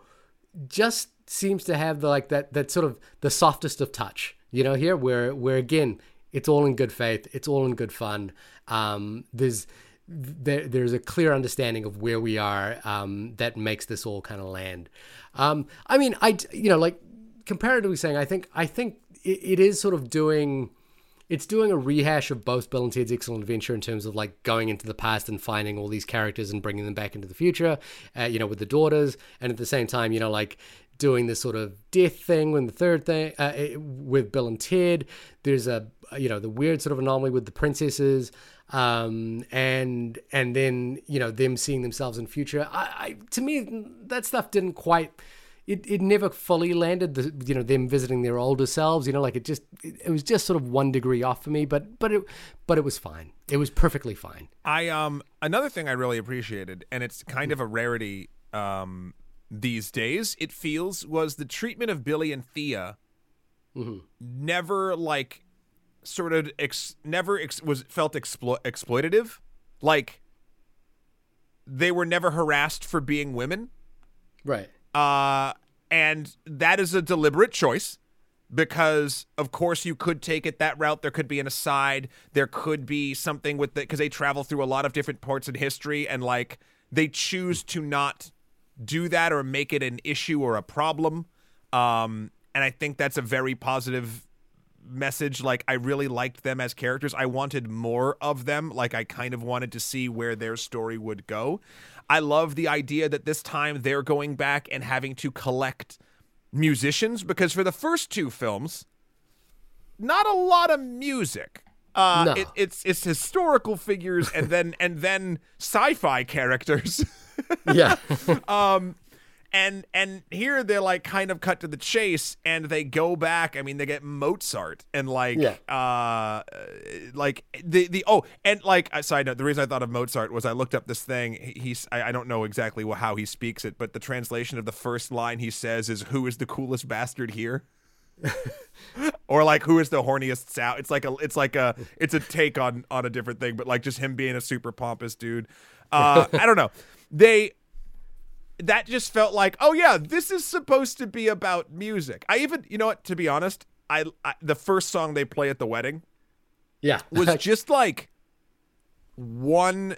just seems to have the like that that sort of the softest of touch. You know, here where where again it's all in good faith, it's all in good fun. Um, there's there, there's a clear understanding of where we are um, that makes this all kind of land. Um, I mean, I you know like comparatively saying, I think I think it, it is sort of doing it's doing a rehash of both Bill and Ted's Excellent Adventure in terms of like going into the past and finding all these characters and bringing them back into the future, uh, you know, with the daughters, and at the same time, you know, like doing this sort of death thing when the third thing uh, with Bill and Ted. There's a you know the weird sort of anomaly with the princesses, um, and and then you know them seeing themselves in future. I, I to me that stuff didn't quite it, it never fully landed the you know them visiting their older selves you know like it just it, it was just sort of one degree off for me but but it but it was fine it was perfectly fine I um another thing I really appreciated, and it's kind of a rarity um these days. It feels was the treatment of Billy and Thea. Never like sort of ex- never ex- was felt explo- exploitative. Like they were never harassed for being women. right Uh, and that is a deliberate choice because, of course, you could take it that route. There could be an aside. There could be something with the because they travel through a lot of different parts in history, and like they choose to not do that or make it an issue or a problem. Um, and I think that's a very positive message like i really liked them as characters. I wanted more of them. Like i kind of wanted to see where their story would go. I love the idea that this time they're going back and having to collect musicians because for the first two films not a lot of music. Uh No. it, it's it's historical figures and then and then sci-fi characters. <laughs> Yeah and and here they're like kind of cut to the chase and they go back i mean they get mozart and like Yeah. uh like the the oh and like a side note the reason i thought of mozart was i looked up this thing he's i, I don't know exactly how he speaks it but the translation of the first line he says is who is the coolest bastard here <laughs> or like who is the horniest Sal? It's like a it's like a it's a take on on a different thing, but like just him being a super pompous dude. Uh, I don't know. They that just felt like oh yeah, this is supposed to be about music. I even you know what to be honest, I, I the first song they play at the wedding Yeah. was <laughs> just like one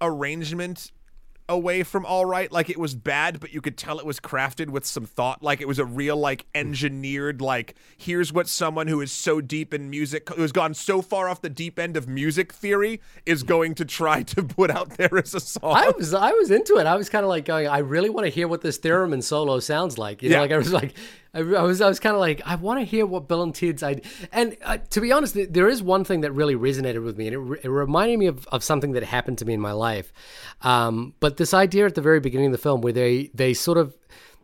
arrangement away from all right like it was bad but you could tell it was crafted with some thought like it was a real like engineered like here's what someone who is so deep in music who has gone so far off the deep end of music theory is going to try to put out there as a song I was I was into it. I was kind of like going. I really want to hear what this theorem theremin solo sounds like. You know, Yeah. like I was like, I, I was I was kind of like, I want to hear what Bill and Ted's I. And uh, to be honest, th- there is one thing that really resonated with me, and it, re- it reminded me of, of something that happened to me in my life. Um, but this idea at the very beginning of the film, where they they sort of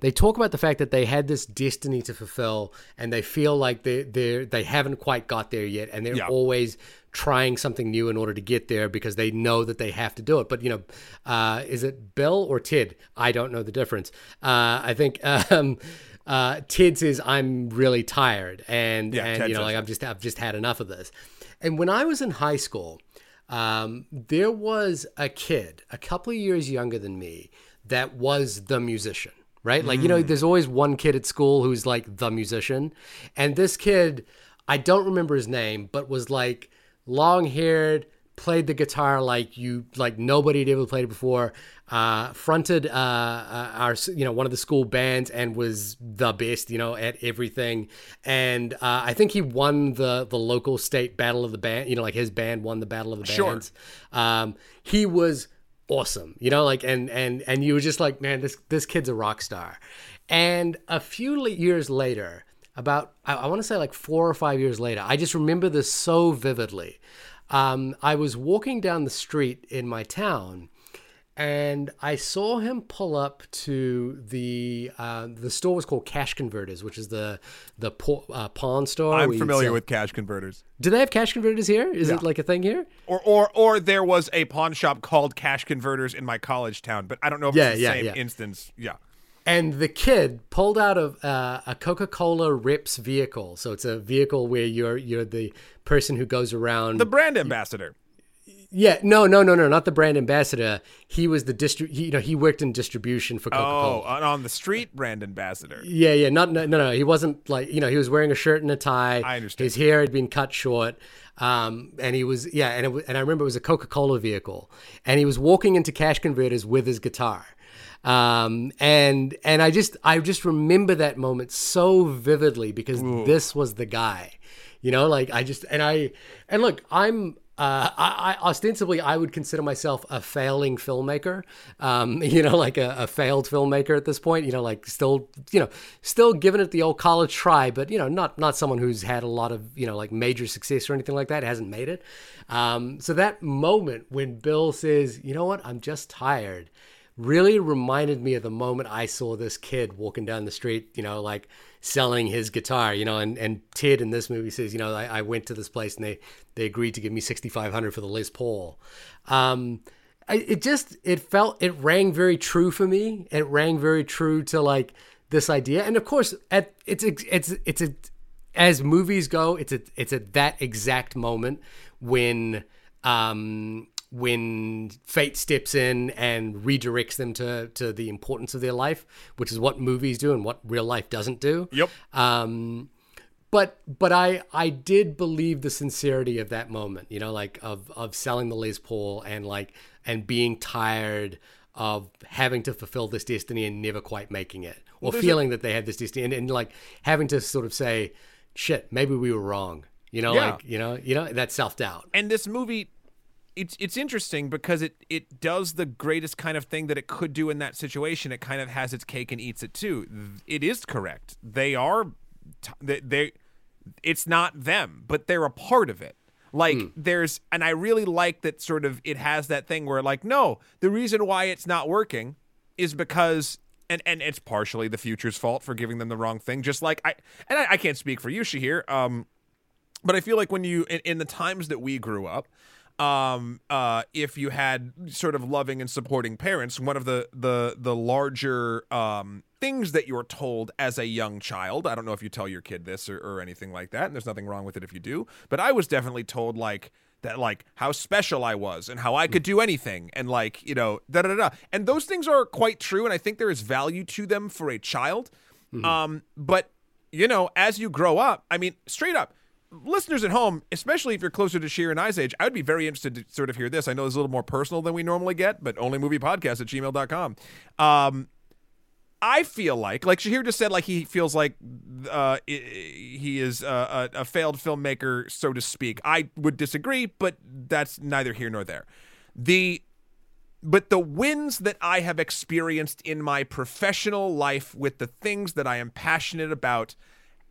they talk about the fact that they had this destiny to fulfill and they feel like they they they haven't quite got there yet and they're Yeah. always trying something new in order to get there because they know that they have to do it but you know uh, is it bill or tid i don't know the difference uh, i think <laughs> um, uh, tid says i'm really tired and Yeah, and Ted you know like i've just i've just had enough of this. And when i was in high school um, there was a kid a couple of years younger than me that was the musician right? Like you know there's always one kid at school who's like the musician. And this kid i don't remember his name but was like long haired played the guitar like you like nobody had ever played it before uh fronted uh, uh our you know one of the school bands and was the best you know at everything. And uh i think he won the the local state battle of the band you know like his band won the battle of the Sure. bands. Um he was awesome you know like and and and you were just like man this this kid's a rock star. And a few years later about i, I want to say like four or five years later i just remember this so vividly um, i was walking down the street in my town and I saw him pull up to the uh, the store was called Cash Converters, which is the the po- uh, pawn store. i'm familiar with cash converters Do they have cash converters here? Is it like a thing here? or or or there was a pawn shop called cash converters in my college town but i don't know if Yeah, it's the yeah, same yeah. instance yeah And the kid pulled out of uh, a Coca-Cola Rips vehicle. So it's a vehicle where you're you're the person who goes around. the brand ambassador yeah, no, no, no, no, not the brand ambassador. He was the distri- he, You know, he worked in distribution for Coca-Cola. oh on the street brand ambassador Yeah, yeah, not no, no, no. He wasn't like you know. He was wearing a shirt and a tie. I understand. His hair had been cut short, um, and he was yeah, and it, and I remember it was a Coca Cola vehicle, and he was walking into cash converters with his guitar, um, and and I just I just remember that moment so vividly because this was the guy, you know, like I just and I and look, I'm uh, I, I ostensibly I would consider myself a failing filmmaker, um, <laughs> you know, like a, a failed filmmaker at this point, you know, like still, you know, still giving it the old college try, but you know, not not someone who's had a lot of you know like major success or anything like that, hasn't made it. Um, so that moment when Bill says, you know what, I'm just tired, really reminded me of the moment I saw this kid walking down the street, you know, like selling his guitar, you know, and, and Ted in this movie says, you know, I, I went to this place and they, they agreed to give me 6,500 for the Les Paul. Um, I, it just, it felt, it rang very true for me. It rang very true to like this idea. And of course, at it's, it's, it's a, as movies go, it's it's at that exact moment when, um, when fate steps in and redirects them to to the importance of their life, which is what movies do and what real life doesn't do. Yep. Um, but but I I did believe the sincerity of that moment, you know, like of of selling the Les Paul and like and being tired of having to fulfill this destiny and never quite making it, or a- feeling that they had this destiny and, and like having to sort of say, shit, maybe we were wrong. You know, Yeah. like you know, you know that self doubt. and this movie it's it's interesting because it it does the greatest kind of thing that it could do in that situation. It kind of has its cake and eats it too. It is correct. They are they, they it's not them but they're a part of it. Like there's and i really like that sort of it has that thing where like no the reason why it's not working is because and and it's partially the future's fault for giving them the wrong thing. Just like i and i, I can't speak for you Shahir um but I feel like when you in, in the times that we grew up, um, uh, if you had sort of loving and supporting parents, one of the the the larger um, things that you're told as a young child. I don't know if you tell your kid this or, or anything like that, and there's nothing wrong with it if you do. But I was definitely told like that like how special I was and how I could do anything and like, you know, da da da. And those things are quite true and I think there is value to them for a child. Um but you know, as you grow up, I mean, straight up, listeners at home, especially if you're closer to Shahir and age, I would be very interested to sort of hear this. I know it's a little more personal than we normally get, but only movie podcast at gmail.com. Um, I feel like, like Shahir just said, like he feels like uh, he is a, a failed filmmaker, so to speak. I would disagree, but that's neither here nor there. The but the wins that I have experienced in my professional life with the things that I am passionate about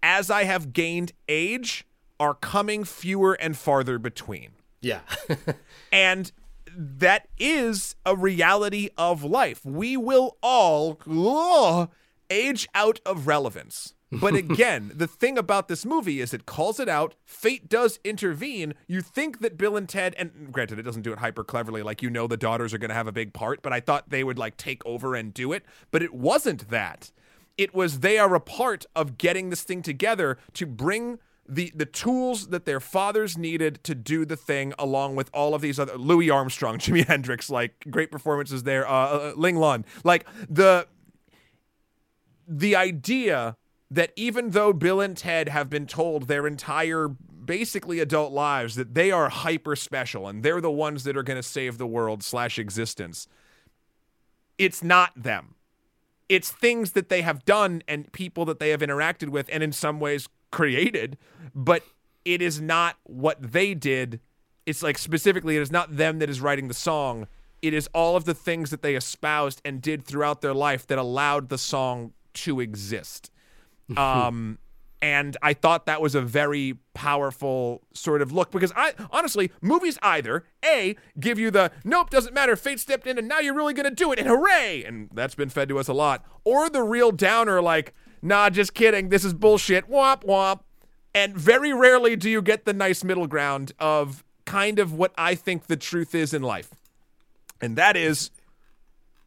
as I have gained age are coming fewer and farther between. Yeah. <laughs> And that is a reality of life. We will all ugh, age out of relevance. But <laughs> again, the thing about this movie is it calls it out. Fate does intervene. You think that Bill and Ted, and granted, it doesn't do it hyper cleverly, like you know the daughters are going to have a big part, but I thought they would like take over and do it. But it wasn't that. It was they are a part of getting this thing together to bring the the tools that their fathers needed to do the thing along with all of these other Louis Armstrong, <laughs> Jimi Hendrix, like great performances there, uh, uh, Ling Lun, like the the idea that even though Bill and Ted have been told their entire basically adult lives that they are hyper special and they're the ones that are going to save the world slash existence, it's not them. It's things that they have done and people that they have interacted with and in some ways created, but it is not what they did. It's like specifically, it is not them that is writing the song. It is all of the things that they espoused and did throughout their life that allowed the song to exist. <laughs> Um, and I thought that was a very powerful sort of look because I honestly, movies either A, give you the nope, doesn't matter, fate stepped in and now you're really gonna do it and hooray! And that's been fed to us a lot. Or the real downer, like, nah, just kidding, this is bullshit, womp womp. And very rarely do you get the nice middle ground of kind of what I think the truth is in life. And that is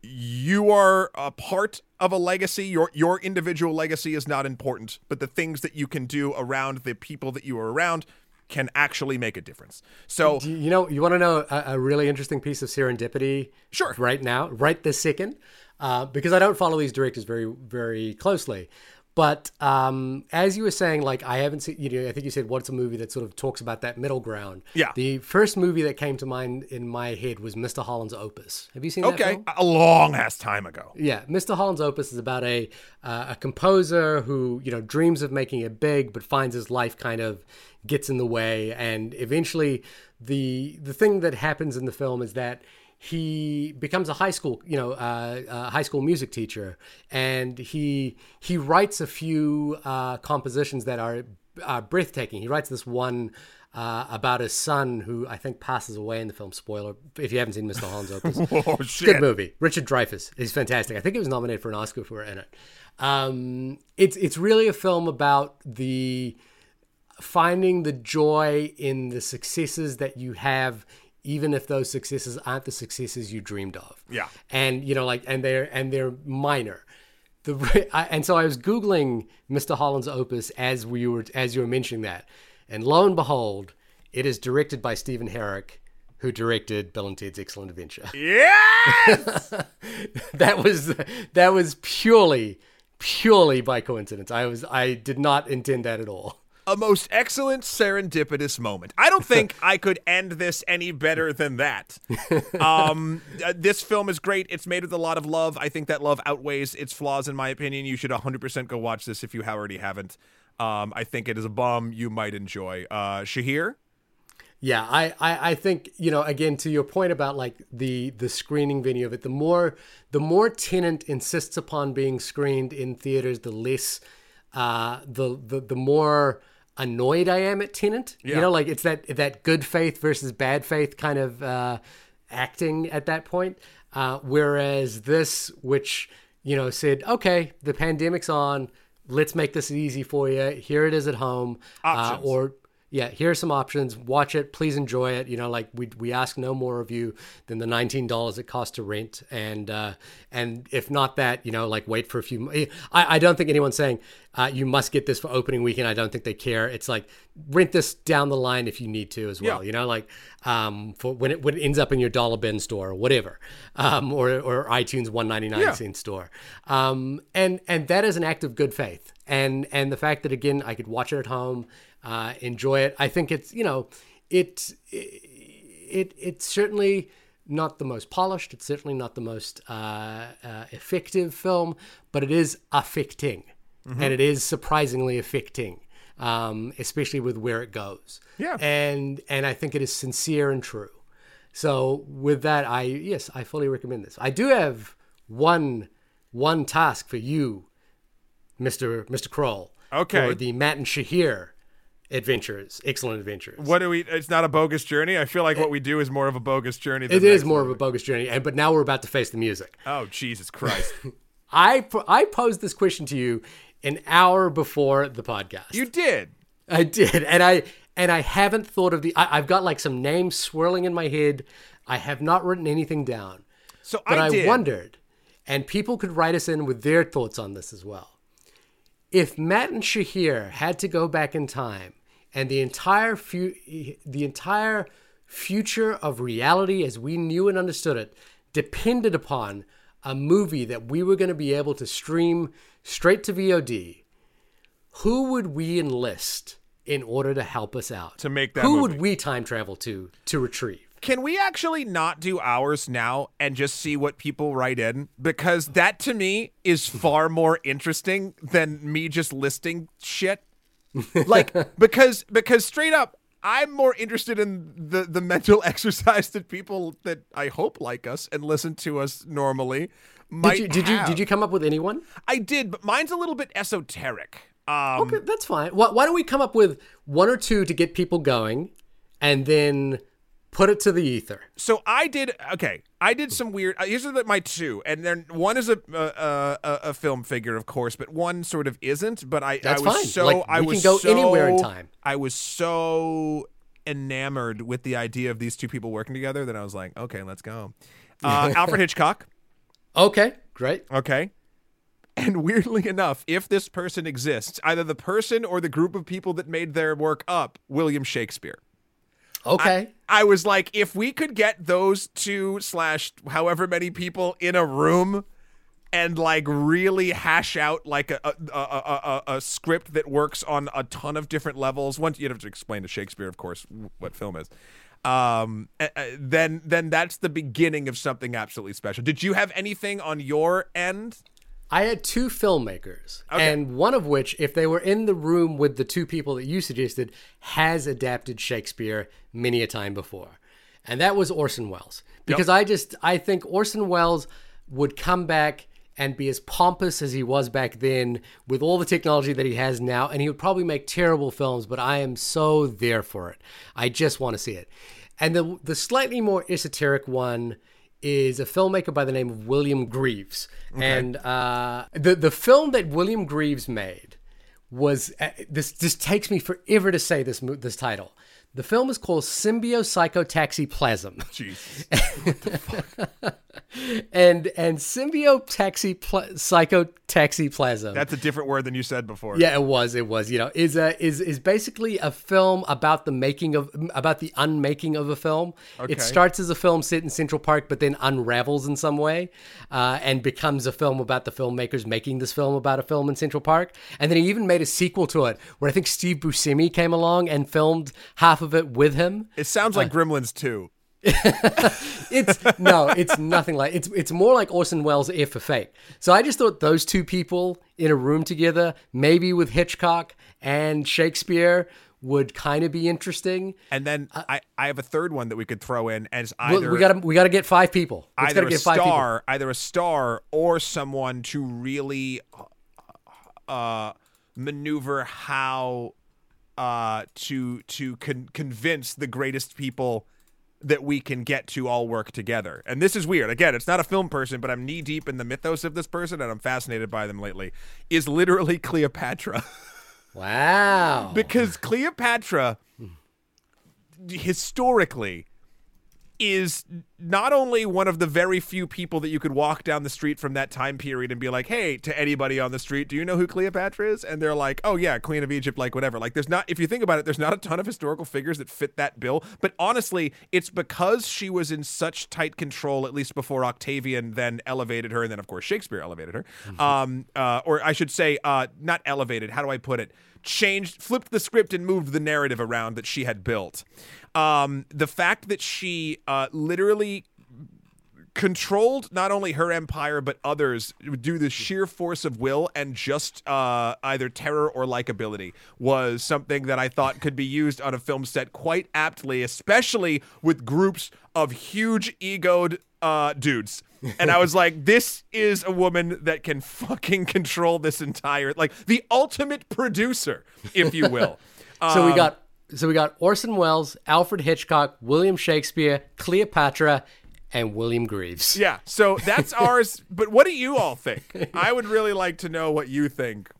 you are a part of a legacy. Your your individual legacy is not important, but the things that you can do around the people that you are around can actually make a difference. So you know, you want to know a, a really interesting piece of serendipity? Sure. Right now, right this second, uh, because I don't follow these directors very, very closely. But um, as you were saying, like I haven't seen, you know, I think you said what's a movie that sort of talks about that middle ground. Yeah. The first movie that came to mind in my head was Mr. Holland's Opus. Have you seen that? okay, a long ass time ago. Yeah, Mr. Holland's Opus is about a uh, a composer who you know dreams of making it big, but finds his life kind of gets in the way, and eventually the the thing that happens in the film is that he becomes a high school you know uh, uh, high school music teacher, and he he writes a few uh, compositions that are uh, breathtaking. He writes this one. Uh, about his son, who I think passes away in the film. Spoiler: if you haven't seen Mr. Holland's Opus, Oh good movie. Richard Dreyfuss is fantastic. I think he was nominated for an Oscar for it in it. Um, it's it's really a film about the finding the joy in the successes that you have, even if those successes aren't the successes you dreamed of. Yeah. and you know, like, and they're and they're minor. The <laughs> I, and so I was googling Mr. Holland's opus as we were as you were mentioning that, and lo and behold, it is directed by Stephen Herek, who directed Bill and Ted's Excellent Adventure. <laughs> Yes. <laughs> that was that was purely purely by coincidence. I was I did not intend that at all. A most excellent serendipitous moment. I don't think <laughs> I could end this any better than that. Um, uh, this film is great. It's made with a lot of love. I think that love outweighs its flaws, in my opinion. You should 100% go watch this if you already haven't. Um, I think it is a bomb you might enjoy. Uh, Shahir? Yeah, I, I I think you know again to your point about like the the screening venue of it. The more the more Tenet insists upon being screened in theaters, the less uh, the the the more annoyed I am at Tenet. Yeah. You know, like it's that that good faith versus bad faith kind of uh, acting at that point. Uh, whereas this, which you know said, okay, the pandemic's on, let's make this easy for you. Here it is at home, uh, or yeah, here are some options. Watch it. Please enjoy it. You know, like we we ask no more of you than the nineteen dollars it costs to rent, and uh, and if not that, you know, like wait for a few. I I don't think anyone's saying uh, you must get this for opening weekend. I don't think they care. It's like rent this down the line if you need to as well. Yeah. You know, like um for when it when it ends up in your dollar bin store or whatever, um or or iTunes one ninety nine Yeah. cent store, um and and that is an act of good faith, and and the fact that again I could watch it at home uh, enjoy it. I think it's you know it it it's certainly not the most polished. It's certainly not the most uh, uh, effective film, but it is affecting, and it is surprisingly affecting, um, especially with where it goes. Yeah. and and I think it is sincere and true. So with that, I yes, I fully recommend this. I do have one one task for you, Mister Mister Krol. Okay. For the Matt and Shahir adventures, excellent adventures. What do we? It's not a bogus journey. I feel like what we do is more of a bogus journey. Than It is more movie. of a bogus journey, and but now we're about to face the music. Oh Jesus Christ! <laughs> I I posed this question to you an hour before the podcast. you did. I did, and I and I haven't thought of the. I, I've got like some names swirling in my head. I have not written anything down, So but I I, wondered, and people could write us in with their thoughts on this as well. If Matt and Shahir had to go back in time, and the entire fu- the entire future of reality as we knew and understood it depended upon a movie that we were going to be able to stream straight to VOD, who would we enlist in order to help us out? To make that Who movie. would we time travel to to retrieve? Can we actually not do ours now and just see what people write in? Because that to me is far more interesting than me just listing shit. <laughs> Like because because straight up, I'm more interested in the the mental <laughs> exercise that people that I hope like us and listen to us normally might Did you did you did you come up with anyone? I did, but mine's a little bit esoteric. Um, Okay, that's fine. Why, why don't we come up with one or two to get people going, and then put it to the ether? So I did okay. I did some weird. Uh, here's the, my two, and then one is a, a a a film figure, of course, but one sort of isn't. But I That's I was fine. so Like, I was go so- anywhere in time. I was so enamored with the idea of these two people working together that I was like, okay, let's go. Uh, <laughs> Alfred Hitchcock. Okay, great. Okay. And weirdly enough, if this person exists, either the person or the group of people that made their work up, William Shakespeare. Okay, I was like, if we could get those two slash however many people in a room and like really hash out like a a, a, a, a, script that works on a ton of different levels. Once you'd have to explain to Shakespeare, of course, what film is. Um, then then that's the beginning of something absolutely special. Did you have anything on your end? I had two filmmakers, and one of which, if they were in the room with the two people that you suggested, has adapted Shakespeare many a time before, and that was Orson Welles. Because I just I think Orson Welles would come back and be as pompous as he was back then with all the technology that he has now, and he would probably make terrible films. But I am so there for it. I just want to see it. And the the slightly more esoteric one is a filmmaker by the name of William Greaves. And uh, the the film that William Greaves made was uh, this. This takes me forever to say this this title. The film is called Symbiopsychotaxiplasm. Jesus. <laughs> and and symbiotaxiplasm. That's a different word than you said before. Yeah, it was. It was. You know, is a is is basically a film about the making of about the unmaking of a film. Okay. It starts as a film set in Central Park, but then unravels in some way, uh, and becomes a film about the filmmakers making this film about a film in Central Park. And then he even made a sequel to it, where I think Steve Buscemi came along and filmed half of it with him. It sounds like Gremlins too. <laughs> It's no, it's nothing like it's it's more like Orson Welles' F for Fake. So I just thought those two people in a room together, maybe with Hitchcock and Shakespeare, would kind of be interesting. And then I, I have a third one that we could throw in as Uh, either we got to we got to get five people. It's got either to a get five people. star, either a star or someone to really uh, maneuver how uh, to to con- convince the greatest people that we can get to all work together. And this is weird. Again, it's not a film person, but I'm knee deep in the mythos of this person, and I'm fascinated by them lately. Is literally <laughs> Cleopatra. Wow. because Cleopatra historically is not only one of the very few people that you could walk down the street from that time period and be like, "Hey," to anybody on the street, "Do you know who Cleopatra is?" and they're like, "Oh yeah, Queen of Egypt, like whatever." Like there's not if you think about it, there's not a ton of historical figures that fit that bill, but honestly, it's because she was in such tight control at least before Octavian then elevated her and then of course Shakespeare elevated her. Um uh, or I should say uh not elevated, how do I put it? changed, flipped the script, and moved the narrative around that she had built. Um, the fact that she uh, literally controlled not only her empire but others due the sheer force of will and just uh, either terror or likability was something that I thought could be used on a film set quite aptly, especially with groups of huge egoed uh, dudes. And I was like, this is a woman that can fucking control this entire, like the ultimate producer, if you will. <laughs> So we Um, got so we got Orson Welles, Alfred Hitchcock, William Shakespeare, Cleopatra, and William Greaves. Yeah, so that's <laughs> ours. But what do you all think? I would really like to know what you think.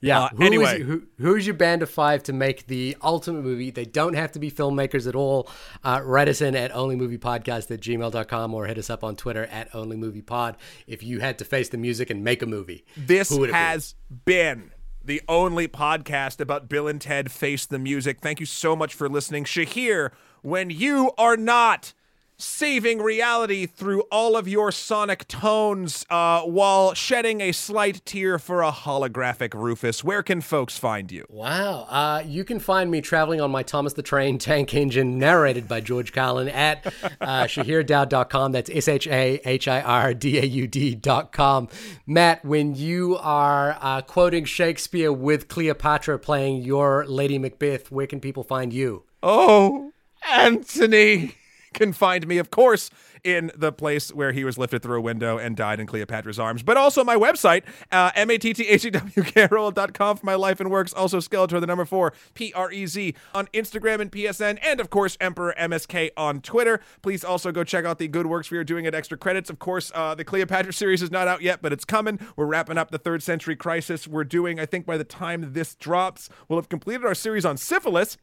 Yeah. Uh, who is- anyway. who, who's your band of five to make the ultimate movie? They don't have to be filmmakers at all. Uh, write us in at onlymoviepodcast at gmail.com or hit us up on Twitter at onlymoviepod if you had to face the music and make a movie. This it be? has been the only podcast about Bill and Ted Face the Music. Thank you so much for listening. Shahir, when you are not saving reality through all of your sonic tones uh, while shedding a slight tear for a holographic Rufus, where can folks find you? Wow. Uh, you can find me traveling on my Thomas the Train tank engine, narrated by George Carlin, at uh, <laughs> shahirdaud.com. That's S H A H I R D A U D.com. Matt, when you are uh, quoting Shakespeare with Cleopatra playing your Lady Macbeth, where can people find you? Oh, Anthony can find me, of course, in the place where he was lifted through a window and died in Cleopatra's arms, but also my website, uh, M-A-T-T-H-E-W-K-R-O-L.com for my life and works. Also Skeletor, the number four, P-R-E-Z on Instagram and PSN, and of course, Emperor MSK on Twitter. Please also go check out the good works we are doing at Extra Credits. Of course, uh, the Cleopatra series is not out yet, but it's coming. We're wrapping up the third century crisis. We're doing, I think by the time this drops, we'll have completed our series on syphilis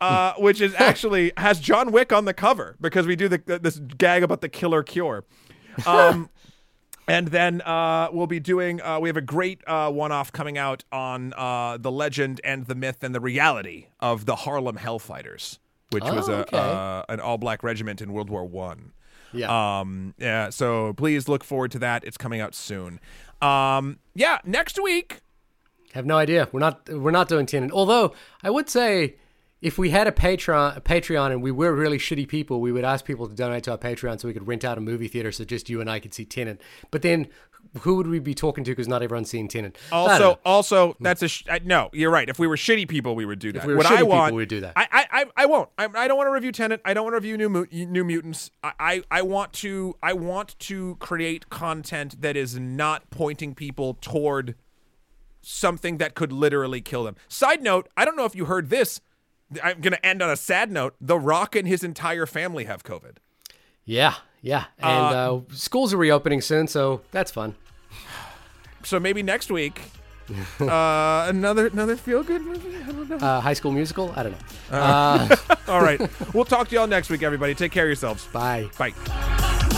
uh, which is actually has John Wick on the cover because we do the, this gag about the killer cure. Um, <laughs> and then uh, we'll be doing. Uh, we have a great uh, one-off coming out on uh, the legend and the myth and the reality of the Harlem Hellfighters, which was Oh, a okay. uh, an all-black regiment in World War One. Yeah. Um, yeah. So please look forward to that. It's coming out soon. Um, yeah. Next week. have no idea. We're not we're not doing Tenet. Although I would say if we had a Patreon, a Patreon, and we were really shitty people, we would ask people to donate to our Patreon so we could rent out a movie theater so just you and I could see Tenet. But then, who would we be talking to? Because not everyone's seen Tenet. Also, also, that's a sh- no. You're right. If we were shitty people, we would do that. If we were what shitty I people, want, we'd do that. I, I, I, I won't. I, I don't want to review Tenet. I don't want to review New New Mutants. I, I, I want to. I want to create content that is not pointing people toward something that could literally kill them. Side note: I don't know if you heard this. I'm gonna end on a sad note. The Rock and his entire family have COVID. yeah, yeah, and uh, schools are reopening soon, so that's fun. <sighs> So maybe next week, uh, <laughs> another another feel good movie. I don't know. Uh, high School Musical? I don't know. Uh, <laughs> All right. We'll talk to y'all next week, everybody. Take care of yourselves. bye. Bye.